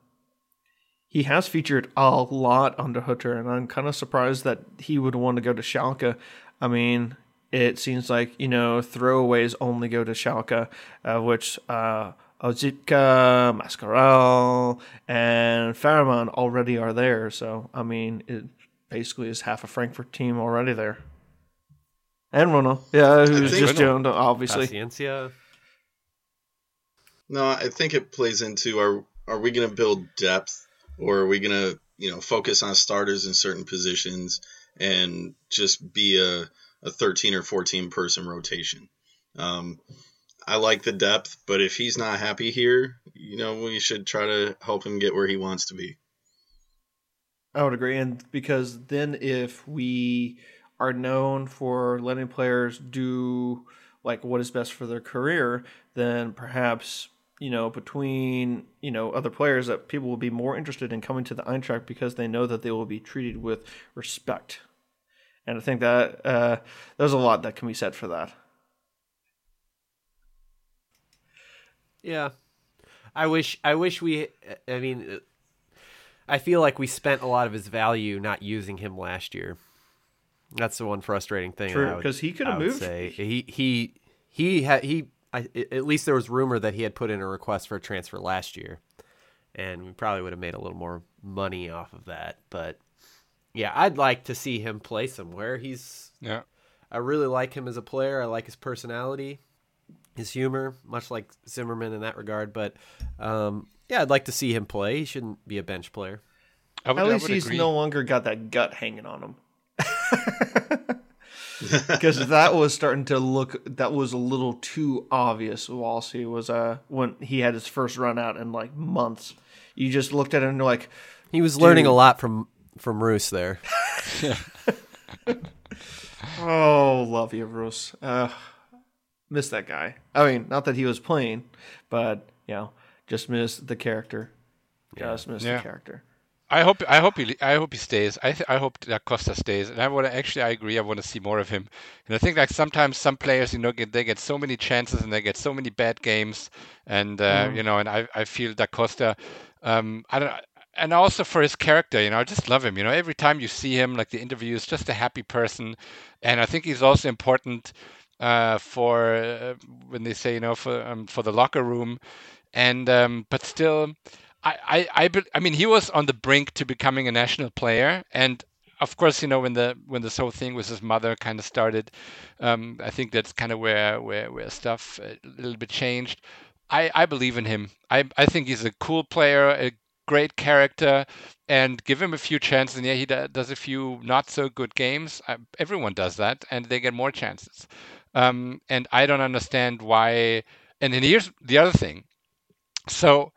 A: he has featured a lot under Hütter, and I'm kind of surprised that he would want to go to Schalke. I mean, it seems like you know throwaways only go to Schalke, uh, which uh, Oczipka, Mascarell, and Fährmann already are there. So, I mean, it basically is half a Frankfurt team already there. And Ronald, yeah, who's just doing obviously.
C: Paciencia.
B: No, I think it plays into are are we going to build depth or are we going to you know focus on starters in certain positions and just be a, a 13 or 14 person rotation. Um, I like the depth, but if he's not happy here, you know we should try to help him get where he wants to be.
A: I would agree, and because then if we are known for letting players do like what is best for their career, then perhaps you know, between, you know, other players that people will be more interested in coming to the Eintracht because they know that they will be treated with respect. And I think that uh, there's a lot that can be said for that.
C: Yeah. I wish I wish we I mean I feel like we spent a lot of his value not using him last year. That's the one frustrating thing.
A: True, because he could have moved.
C: Say. He he he had he I, at least there was rumor that he had put in a request for a transfer last year, and we probably would have made a little more money off of that. But yeah, I'd like to see him play somewhere. He's
D: yeah.
C: I really like him as a player. I like his personality, his humor, much like Zimmermann in that regard. But um, yeah, I'd like to see him play. He shouldn't be a bench player.
A: Would, At least he's agree. no longer got that gut hanging on him. because that was starting to look that was a little too obvious whilst he was uh when he had his first run out in like months. You just looked at him and you're like
C: he was learning a lot from from Russ there.
A: Oh love you Russ. Uh miss that guy. I mean not that he was playing but you know just miss the character. Just miss yeah. the character
D: I hope I hope he I hope he stays. I th- I hope that Costa stays, and I want to actually I agree. I want to see more of him. And I think like sometimes some players, you know, get they get so many chances and they get so many bad games, and uh, mm. you know, and I I feel that Costa, um, I don't. And also for his character, you know, I just love him. You know, every time you see him, like the interview is just a happy person, and I think he's also important uh, for uh, when they say, you know, for um, for the locker room, and um, but still, I, I, I, I mean, he was on the brink to becoming a national player, and of course, you know, when the when this whole thing with his mother kind of started, um, I think that's kind of where where where stuff a little bit changed. I, I believe in him. I, I think he's a cool player, a great character, and give him a few chances. And yeah, he does a few not so good games. I, everyone does that, and they get more chances. Um, and I don't understand why. And then here's the other thing. So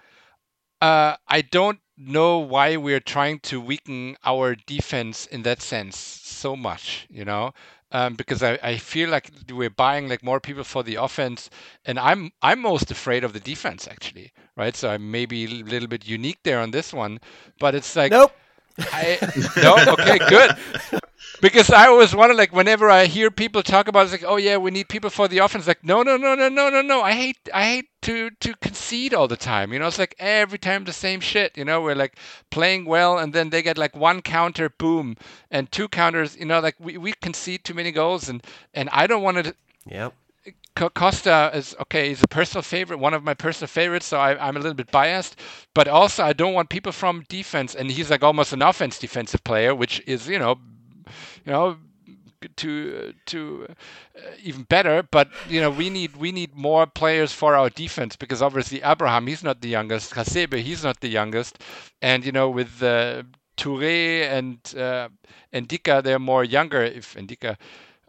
D: uh, I don't know why we're trying to weaken our defense in that sense so much, you know, um, because I, I feel like we're buying like more people for the offense, and I'm I'm most afraid of the defense actually, right? So I'm maybe a little bit unique there on this one, but it's like
C: nope.
D: I, no, okay, good because I always wonder, like, whenever I hear people talk about, it, it's like, oh yeah, we need people for the offense. Like, no, no, no, no, no, no, no. I hate, I hate to to concede all the time. You know, it's like every time the same shit. You know, we're like playing well, and then they get like one counter, boom, and two counters. You know, like we, we concede too many goals, and and I don't want to.
C: Yep.
D: Costa is okay. He's a personal favorite, one of my personal favorites. So I, am a little bit biased, but also I don't want people from defense, and he's like almost an offense defensive player, which is you know you know to to uh, even better. But you know, we need we need more players for our defense because obviously Abraham he's not the youngest, Hasebe he's not the youngest, and you know with uh, Touré and uh, Ndicka they're more younger. If Ndicka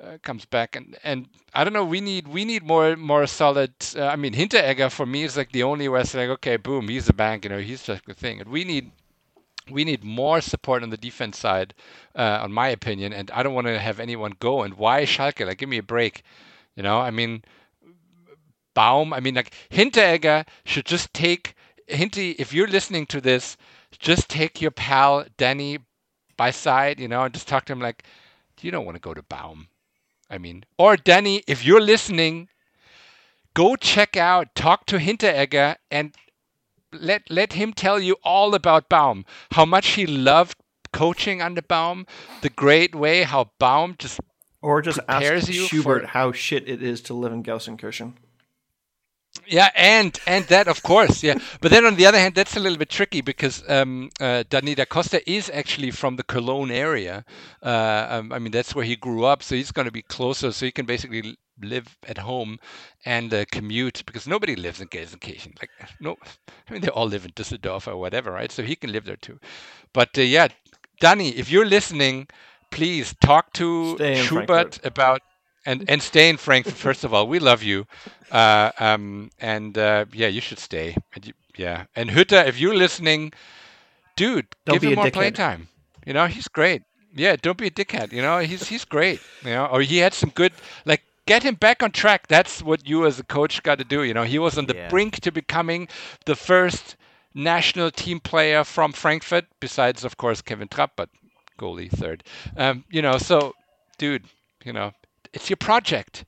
D: uh, comes back and and I don't know we need we need more more solid uh, I mean Hinteregger for me is like the only where it's like okay boom he's a bank you know he's just the thing and we need we need more support on the defense side, uh, on my opinion. And I don't want to have anyone go. And why Schalke? Like, give me a break. You know, I mean, Baum. I mean, like Hinteregger should just take Hinty. If you're listening to this, just take your pal Danny by side. You know, and just talk to him like, you don't want to go to Baum. I mean, or Danny, if you're listening, go check out, talk to Hinteregger, and let let him tell you all about Baum, how much he loved coaching under Baum, the great way how Baum just
A: or just ask you Schubert for... how shit it is to live in Gelsenkirchen.
D: Yeah, and and that of course, yeah. But then on the other hand, that's a little bit tricky because um, uh, Costa is actually from the Cologne area. Uh, um, I mean, that's where he grew up, so he's going to be closer. So he can basically live at home and uh, commute because nobody lives in Gelsenkirchen. Like no, I mean they all live in Düsseldorf or whatever, right? So he can live there too. But uh, yeah, Danny, if you're listening, please talk to Schubert Frankfurt. about and and stay in Frankfurt. First of all, we love you, uh, um, and uh, yeah, you should stay. And you, yeah, and Hütter, if you're listening, dude, don't give him more playtime. You know, he's great. Yeah, don't be a dickhead. You know, he's he's great. You know, or he had some good like get him back on track. That's what you as a coach got to do. You know, he was on the yeah. brink to becoming the first national team player from Frankfurt, besides of course Kevin Trapp, but goalie third. Um, you know, so dude, you know, it's your project.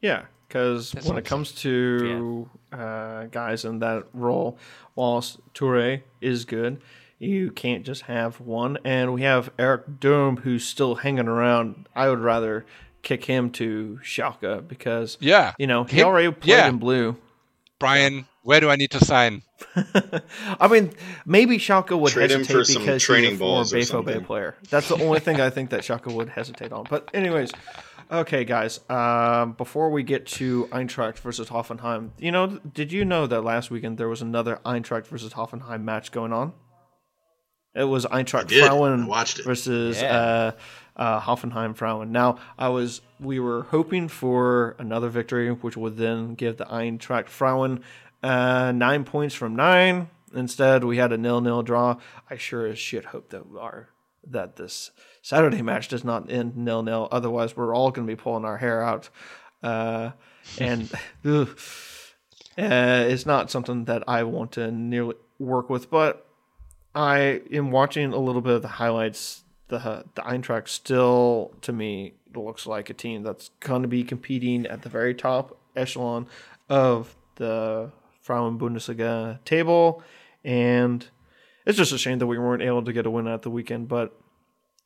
A: Yeah, because when it comes to yeah. uh, guys in that role, whilst Toure is good, you can't just have one. And we have Erik Durm who's still hanging around. I would rather kick him to Schalke because
D: yeah,
A: you know he him, already played yeah. in blue.
D: Brian, where do I need to sign?
A: I mean, maybe Schalke would Trade hesitate because training he's a former BVB player. That's the only thing I think that Schalke would hesitate on. But anyways, okay, guys. Um, before we get to Eintracht versus Hoffenheim, you know, did you know that last weekend there was another Eintracht versus Hoffenheim match going on? It was Eintracht Frauen versus yeah. uh, uh, Hoffenheim Frauen. Now, I was we were hoping for another victory, which would then give the Eintracht Frauen uh, nine points from nine. Instead, we had a nil-nil draw. I sure as shit hope that our that this Saturday match does not end nil-nil. Otherwise, we're all going to be pulling our hair out, uh, and uh, it's not something that I want to nearly work with. But I am watching a little bit of the highlights the the Eintracht still to me looks like a team that's going to be competing at the very top echelon of the Frauen Bundesliga table, and it's just a shame that we weren't able to get a win at the weekend. But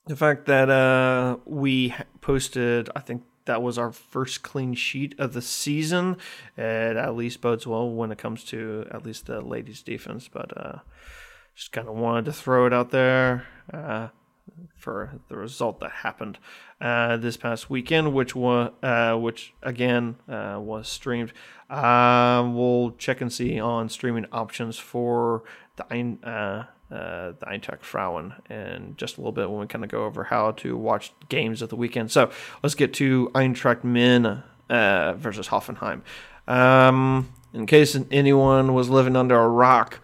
A: the fact that uh, we posted, I think that was our first clean sheet of the season. It at least bodes well when it comes to at least the ladies' defense. But uh, just kind of wanted to throw it out there. Uh, for the result that happened uh, this past weekend, which was uh, which again uh, was streamed. Uh, we'll check and see on streaming options for the uh, uh, the Eintracht Frauen and just a little bit when we kind of go over how to watch games of the weekend. So let's get to Eintracht Men versus Hoffenheim. Um, in case anyone was living under a rock,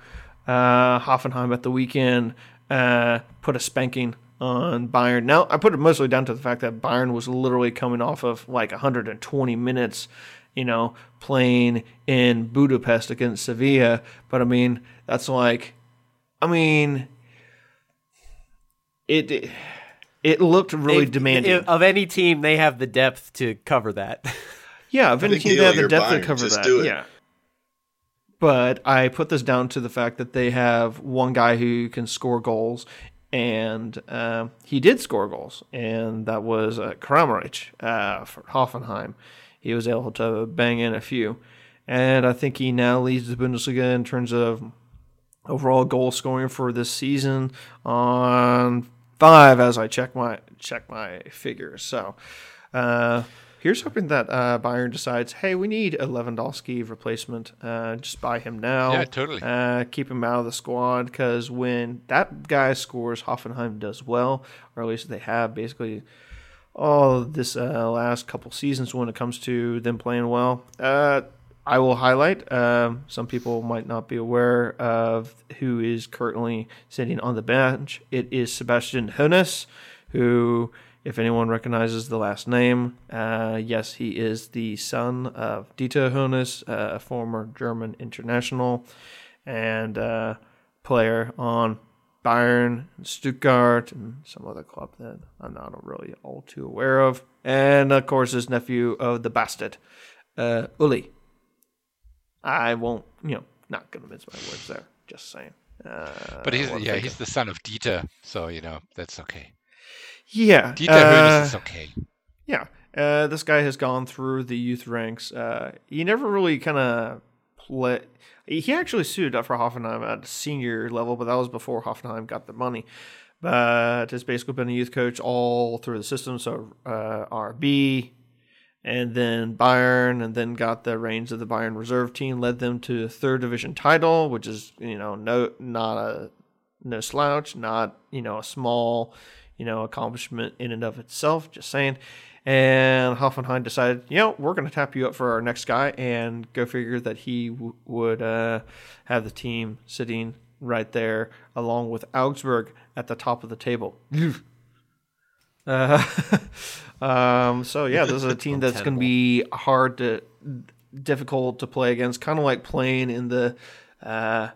A: Hoffenheim at the weekend put a spanking on Bayern. Now, I put it mostly down to the fact that Bayern was literally coming off of like 120 minutes, you know, playing in Budapest against Sevilla. But I mean, that's like, I mean, it it, looked really they, demanding.
C: Of any team, they have the depth to cover that.
A: yeah, of any team, they have the depth to cover that. Yeah. But I put this down to the fact that they have one guy who can score goals and uh, he did score goals, and that was uh, Kramaric uh, for Hoffenheim. He was able to bang in a few, and I think he now leads the Bundesliga in terms of overall goal scoring for this season on five as I check my check my figures. So. Uh, Here's hoping that uh, Bayern decides, hey, we need a Lewandowski replacement. Uh, just buy him now.
D: Yeah, totally.
A: Uh, keep him out of the squad because when that guy scores, Hoffenheim does well, or at least they have basically all this uh, last couple seasons when it comes to them playing well. Uh, I will highlight. Um, some people might not be aware of who is currently sitting on the bench. It is Sebastian Hoeneß, who if anyone recognizes the last name, uh, yes, he is the son of Dieter Hoeneß, uh, a former German international and uh, player on Bayern, Stuttgart, and some other club that I'm not really all too aware of. And of course, his nephew of the bastard, uh, Uli. I won't, you know, not gonna mince my words there. Just saying. Uh,
D: but he's yeah, he's the son of Dieter, so you know that's okay.
A: Yeah,
D: Dieter uh, Hoeneß is okay.
A: Yeah, Uh, this guy has gone through the youth ranks. Uh, he never really kind of play. He actually suited up for Hoffenheim at senior level, but that was before Hoffenheim got the money. But has basically been a youth coach all through the system. So uh, RB, and then Bayern, and then got the reins of the Bayern reserve team, led them to a third division title, which is you know no not a no slouch, not you know a small you know accomplishment in and of itself. Just saying. And Hoffenheim decided, you know, we're going to tap you up for our next guy, and go figure that he w- would uh, have the team sitting right there, along with Augsburg at the top of the table. Uh, um, so yeah, this is a team that's going to be hard to, difficult to play against. Kind of like playing in the, uh,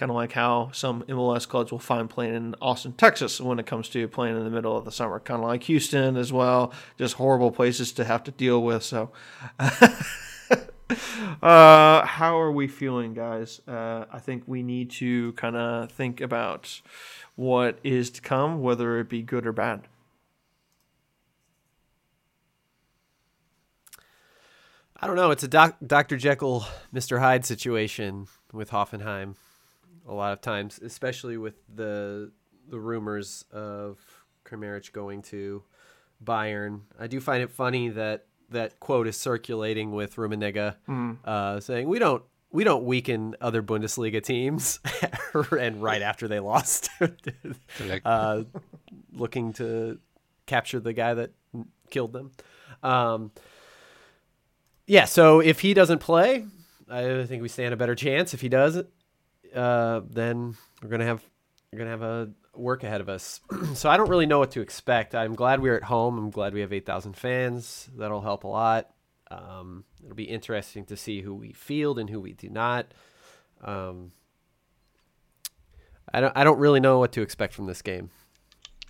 A: kind of like how some MLS clubs will find playing in Austin, Texas, when it comes to playing in the middle of the summer. Kind of like Houston as well. Just horrible places to have to deal with. So. Uh, how are we feeling, guys? Uh, I think we need to kind of think about what is to come, whether it be good or bad.
C: I don't know. It's a doc, Dr. Jekyll, Mr. Hyde situation with Hoffenheim. A lot of times, especially with the the rumors of Kramaric going to Bayern. I do find it funny that that quote is circulating with Rummenigge
A: Mm-hmm.
C: uh, saying we don't we don't weaken other Bundesliga teams, and right after they lost, uh, looking to capture the guy that killed them. Um, yeah, so if he doesn't play, I think we stand a better chance. If he does, uh, then we're gonna have we're gonna have a work ahead of us. so I don't really know what to expect. I'm glad we're at home. I'm glad we have 8,000 fans. That'll help a lot. Um, it'll be interesting to see who we field and who we do not. Um, I don't. I don't really know what to expect from this game,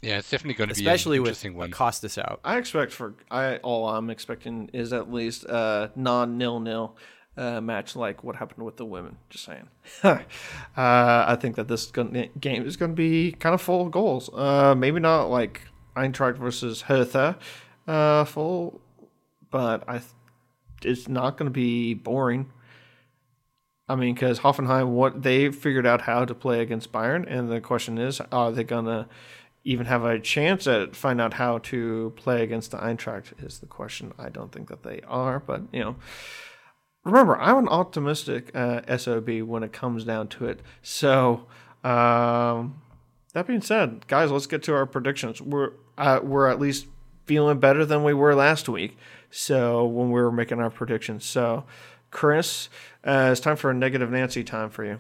D: Yeah, it's definitely going to be
C: especially with
D: interesting one.
C: Costas out.
A: I expect for I all I'm expecting is at least a non nil nil uh, match like what happened with the women. Just saying. uh, I think that this game is going to be kind of full of goals. Uh, maybe not like Eintracht versus Hertha uh, full, but I th- it's not going to be boring. I mean, because Hoffenheim, what they figured out how to play against Bayern, and the question is, are they gonna even have a chance at find out how to play against the Eintracht? Is the question. I don't think that they are, but you know, remember, I'm an optimistic uh, sob when it comes down to it. So, um, that being said, guys, let's get to our predictions. We're uh, we're at least feeling better than we were last week. So when we were making our predictions, so Chris, uh, it's time for a negative Nancy time for you.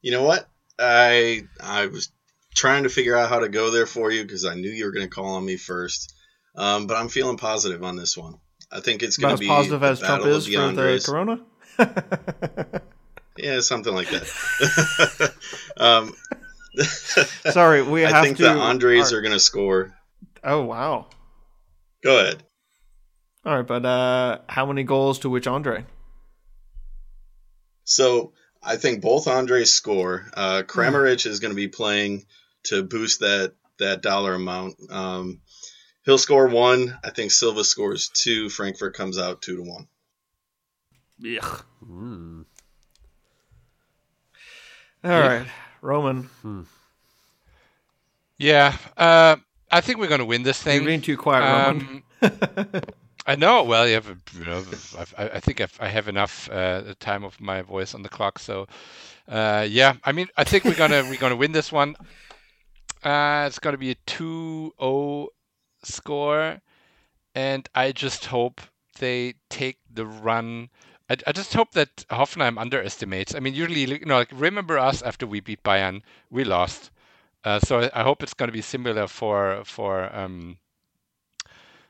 B: You know what? I I was trying to figure out how to go there for you because I knew you were going to call on me first. Um, but I'm feeling positive on this one. I think it's going to
A: as
B: be
A: positive as Trump is for the Corona.
B: Yeah, something like that. um,
A: Sorry, we have
B: I think
A: to.
B: the Andres
A: our-
B: are going to score.
A: Oh wow!
B: Go ahead.
A: All right, but uh, how many goals to which Andre?
B: So I think both Andres score. Uh, Kramaric is going to be playing to boost that that dollar amount. Um, he'll score one. I think Silva scores two. Frankfurt comes out two to one.
A: Yuck.
C: Mm.
A: All right, Roman,
D: Yeah, uh, I think we're going to win this
A: you're
D: thing.
A: being too quiet, Roman.
D: Um, I know. Well, you have, a- you know, I've, I I think I've, I have enough uh, time of my voice on the clock. So, uh, yeah, I mean, I think we're gonna we're gonna win this one. Uh, it's gonna be a 2-0 score, and I just hope they take the run. I, I just hope that Hoffenheim underestimates. I mean, usually, you know, like remember us after we beat Bayern, we lost. Uh, so I, I hope it's going to be similar for for um,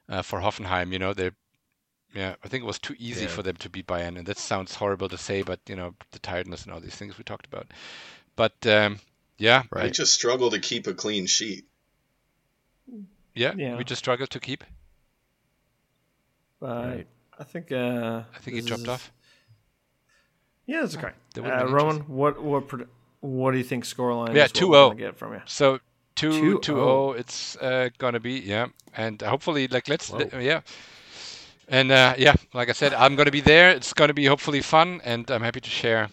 D: uh, for Hoffenheim. You know, they yeah, I think it was too easy
C: Yeah.
D: for them to beat Bayern, and that sounds horrible to say, but you know, the tiredness and all these things we talked about. But um, yeah,
B: I
C: Right.
B: just struggle to keep a clean sheet.
D: Yeah,
A: Yeah.
D: we just struggled to keep.
A: But
C: Right.
A: I think. Uh,
D: I think he dropped
A: is-
D: off.
A: Yeah, it's okay.
D: That
A: Uh,
D: been
A: Roman, what what what do you think scoreline?
D: Yeah,
A: is what we're
D: 2-0.
A: Get from you.
D: So
A: 2-0.
D: two two oh. It's uh, gonna be yeah, and hopefully like let's
C: Whoa.
D: yeah. And uh, yeah, like I said, I'm gonna be there. It's gonna be hopefully fun, and I'm happy to share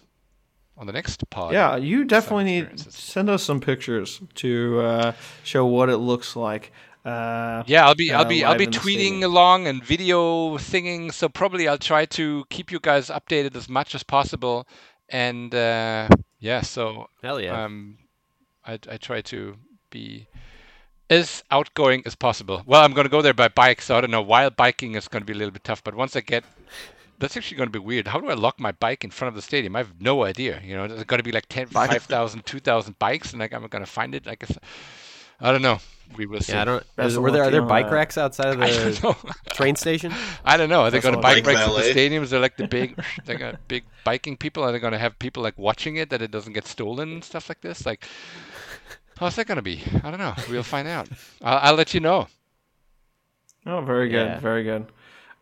D: on the next pod.
A: Yeah, you definitely need send us some pictures to uh, show what it looks like. Uh,
D: Yeah, I'll be I'll
A: uh,
D: be I'll be tweeting along and video thinging. So probably I'll try to keep you guys updated as much as possible. And uh, yeah, so
C: Hell yeah.
D: um, I I try to be as outgoing as possible. Well, I'm gonna go there by bike, so I don't know. While biking is gonna be a little bit tough, but once I get that's actually going to be weird. How do I lock my bike in front of the stadium? I have no idea. You know, there's going to be like 10, 5,000, 2,000 bikes, and like I'm going to find it. I guess I don't know. We will see.
C: yeah, I don't. Is, were there are there bike
A: that.
C: racks outside of the train station?
D: I don't know. Are they going to
A: what-
D: bike
B: Bike
D: racks at the stadiums? They're like the big, they got big biking people. Are they going to have people like watching it that it doesn't get stolen and stuff like this? Like, how's that going to be? I don't know. We'll find out. I'll, I'll let you know.
A: Oh, very good,
C: Yeah.
A: very good.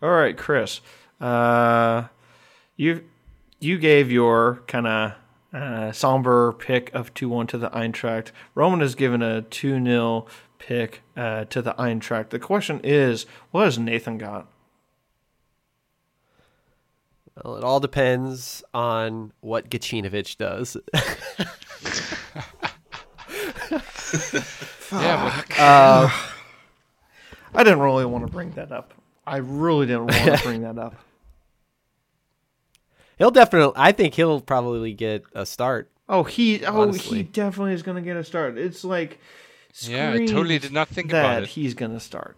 A: All right, Chris. Uh, you you gave your kind of uh, somber pick of two one to the Eintracht. Roman has given a two 0 pick uh, to the Eintracht. The question is, what has Nathan got?
C: Well, it all depends on what Gacinovic does.
D: Yeah, but
A: Uh, I didn't really want to bring that up. I really didn't want to bring that up.
C: he'll definitely. I think he'll probably get a start.
A: Oh, he oh he definitely is going to get a start. It's like
D: Yeah, I totally did not think
A: that
D: about it.
A: he's going to start.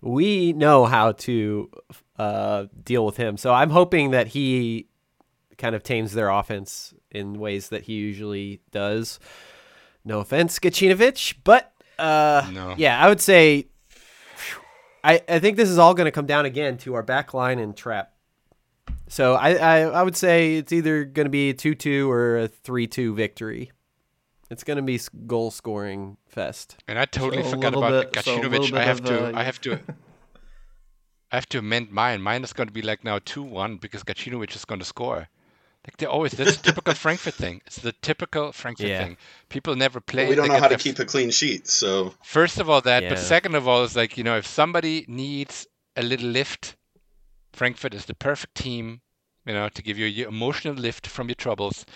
C: We know how to uh, deal with him, so I'm hoping that he kind of tames their offense in ways that he usually does. No offense, Gacinovic, but uh,
D: No.
C: yeah, I would say. I, I think this is all going to come down again to our back line and Trapp. So I, I, I would say it's either going to be a 2 2 or a 3 2 victory. It's going to be goal scoring fest.
D: And I totally
A: So
D: forgot about
A: bit- so a little
D: Gacinovic. I have
A: of,
D: to.
A: uh,
D: I have to. I have to amend mine. Mine is going to be like now two one because Gacinovic is going to score. Like they always. That's a typical Frankfurt thing. It's the typical Frankfurt
C: Yeah.
D: thing. People never play.
B: we don't know how to
D: their
B: keep a clean sheet, so
D: First of all, that, but second of all, is like you know, if somebody needs a little lift, Frankfurt is the perfect team, you know, to give you your emotional lift from your troubles.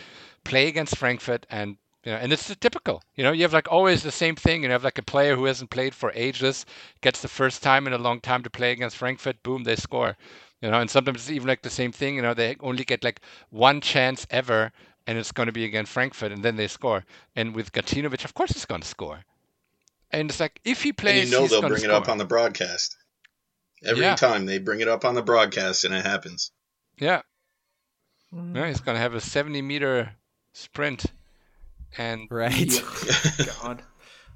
D: Play against Frankfurt, and you know, and it's typical. You know, you have like always the same thing. You have like a player who hasn't played for ages, gets the first time in a long time to play against Frankfurt, boom, they score. You know, and sometimes it's even like the same thing. You know, they only get like one chance ever, and it's going to be against Frankfurt, and then they score. And with Gacinovic, of course, he's going to score. And it's like if he plays,
B: and
D: plays,
B: you know
D: he's
B: they'll
D: gonna
B: bring it up on the broadcast. Every
D: Yeah.
B: time they bring it up on the broadcast, and it happens.
D: Yeah,
A: Mm.
D: yeah, he's gonna have a 70 meter sprint. And
C: Right.
A: God.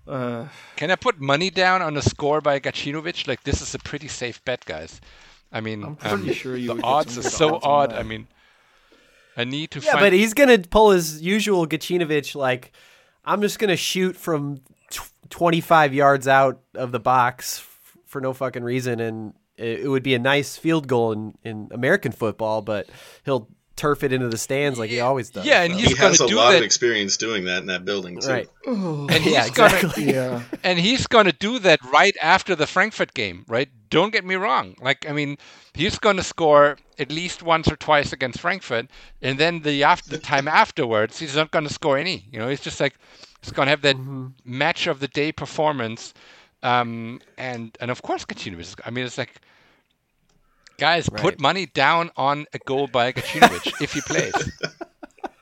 A: Uh,
D: can I put money down on a score by Gacinovic? Like this is a pretty safe bet, guys. I mean,
A: I'm pretty
D: um,
A: sure you
D: the odds are so
A: odds
D: odd. I mean, I need to
C: Yeah,
D: find.
C: but he's gonna pull his usual Gacinovic. Like, I'm just gonna shoot from tw- 25 yards out of the box f- for no fucking reason, and it, it would be a nice field goal in, in American football. But he'll turf it into the stands like he always does.
D: yeah, and
C: so.
D: he's
B: He has a
D: do
B: lot
D: that.
B: of experience doing that in that building too.
C: right.
A: oh,
D: And he's
C: Yeah,
D: gonna,
C: exactly.
A: yeah.
D: and he's going to do that right after the Frankfurt game, right? Don't get me wrong. Like, I mean, he's going to score at least once or twice against Frankfurt, and then the after the time afterwards, he's not going to score any. You know, he's just like he's going to have that
C: Mm-hmm.
D: match of the day performance, um, and and of course, Gacinovic. is- I mean, it's like. Guys, put money down on a goal by Gacinovic if he plays.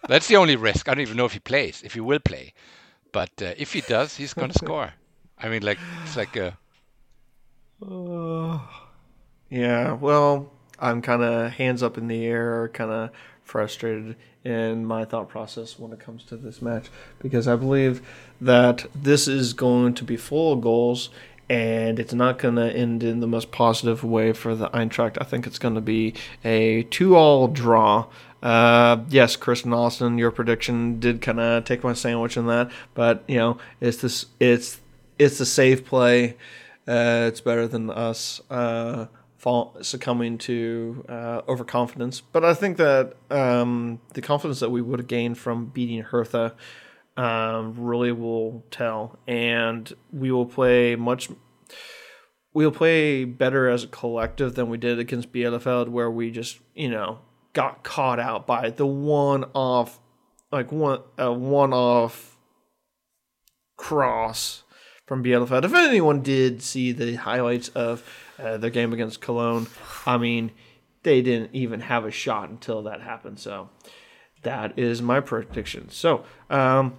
D: That's the only risk. I don't even know if he plays, if he will play. But uh, if he does, he's going to score. I mean, like it's like a
A: Yeah, well, I'm kind of hands up in the air, kind of frustrated in my thought process when it comes to this match because I believe that this is going to be full of goals and it's not going to end in the most positive way for the Eintracht. I think it's going to be a two-all draw. Uh, yes, Kristen Austin, your prediction did kind of take my sandwich in that, but you know, it's this, it's it's a safe play. Uh, it's better than us uh, fall, succumbing to uh, overconfidence. But I think that um, the confidence that we would have gained from beating Hertha um, really will tell, and we will play much. We'll play better as a collective than we did against Bielefeld, where we just you know got caught out by the one off, like one a one off cross from Bielefeld. If anyone did see the highlights of uh, their game against Cologne, I mean, they didn't even have a shot until that happened. So that is my prediction. So um,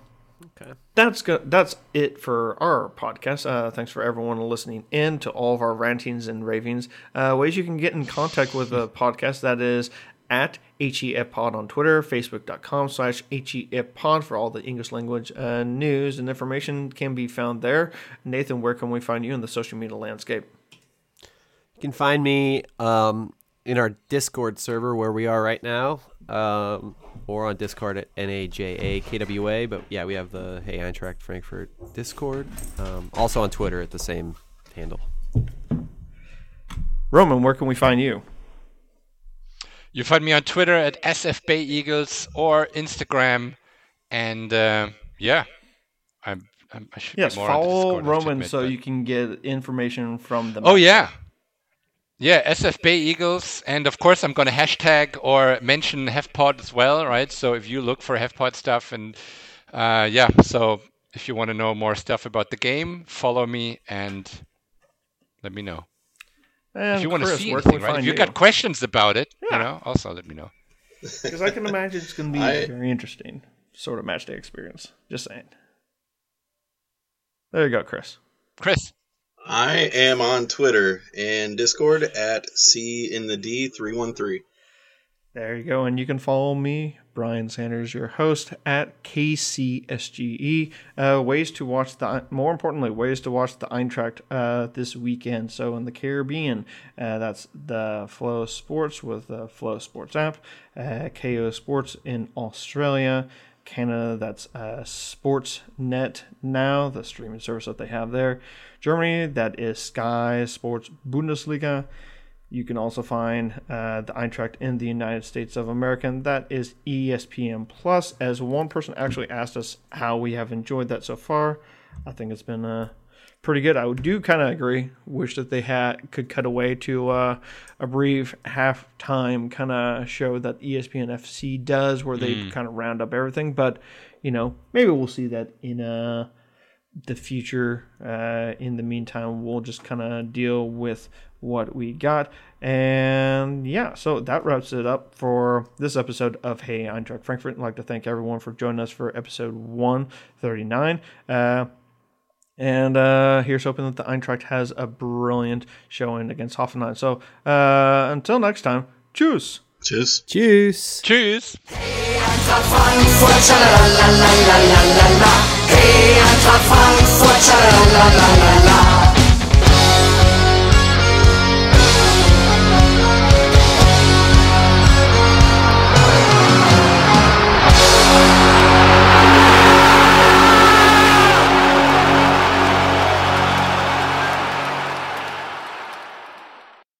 C: Okay.
A: that's go- that's it for our podcast. Uh, thanks for everyone listening in to all of our rantings and ravings. Uh, ways you can get in contact with the podcast that is at HEFPod on Twitter, Facebook.com slash HEFPod for all the English language uh, news and information can be found there. Nathan, where can we find you in the social media landscape?
C: You can find me um, in our Discord server where we are right now, um, or on Discord at NAJAKWA. But yeah, we have the Hey Eintracht Frankfurt Discord. Um, also on Twitter at the same handle.
A: Roman, where can we find you?
D: You find me on Twitter at SFBayEagles or Instagram, and uh, yeah, I'm, I'm I should
A: Yes,
D: be more on
A: follow
D: Discord, I have to
A: Roman
D: admit,
A: so
D: but-
A: you can get information from the
D: Oh yeah, yeah, SFB Eagles, and of course I'm gonna hashtag or mention HefPod as well, right? So if you look for HefPod stuff, and uh, yeah, so if you want to know more stuff about the game, follow me and let me know.
A: And
D: if you want to
A: Chris,
D: see
A: where
D: anything, right? If you
A: you?
D: got questions about it,
A: Yeah.
D: you know, also let me know.
A: Because I can imagine it's going to be
B: I-
A: a very interesting sort of match day experience. Just saying. There you go, Chris.
D: Chris,
B: I am on Twitter and Discord at C in the D three one three.
A: There you go. And you can follow me, Brian Sanders, your host, at KCSGE. Uh, ways to watch the, more importantly, ways to watch the Eintracht uh, this weekend. So in the Caribbean, uh, that's the Flow Sports with the Flow Sports app, uh, KO Sports in Australia. Canada, that's uh, Sportsnet Now, the streaming service that they have there. Germany, that is Sky Sports Bundesliga. You can also find uh, the Eintracht in the United States of America, and that is ESPN Plus. As one person actually asked us how we have enjoyed that so far, I think it's been uh, pretty good. I do kind of agree. Wish that they had could cut away to uh, a brief halftime kind of show that ESPN FC does, where they kind of round up everything. But you know, maybe we'll see that in uh, the future. Uh, in the meantime, we'll just kind of deal with what we got. And yeah, so that wraps it up for this episode of Hey I'm Eintracht Frankfurt. I'd like to thank everyone for joining us for episode 139. Uh, and uh, here's hoping that the Eintracht has a brilliant showing against Hoffenheim. So uh, until next time, choose.
B: Cheers.
C: Cheers.
D: tschüss.
E: Frankfurt, sha-la-la-la-la-la-la-la. Hey, Eintracht Frankfurt, sha-la-la-la-la-la-la.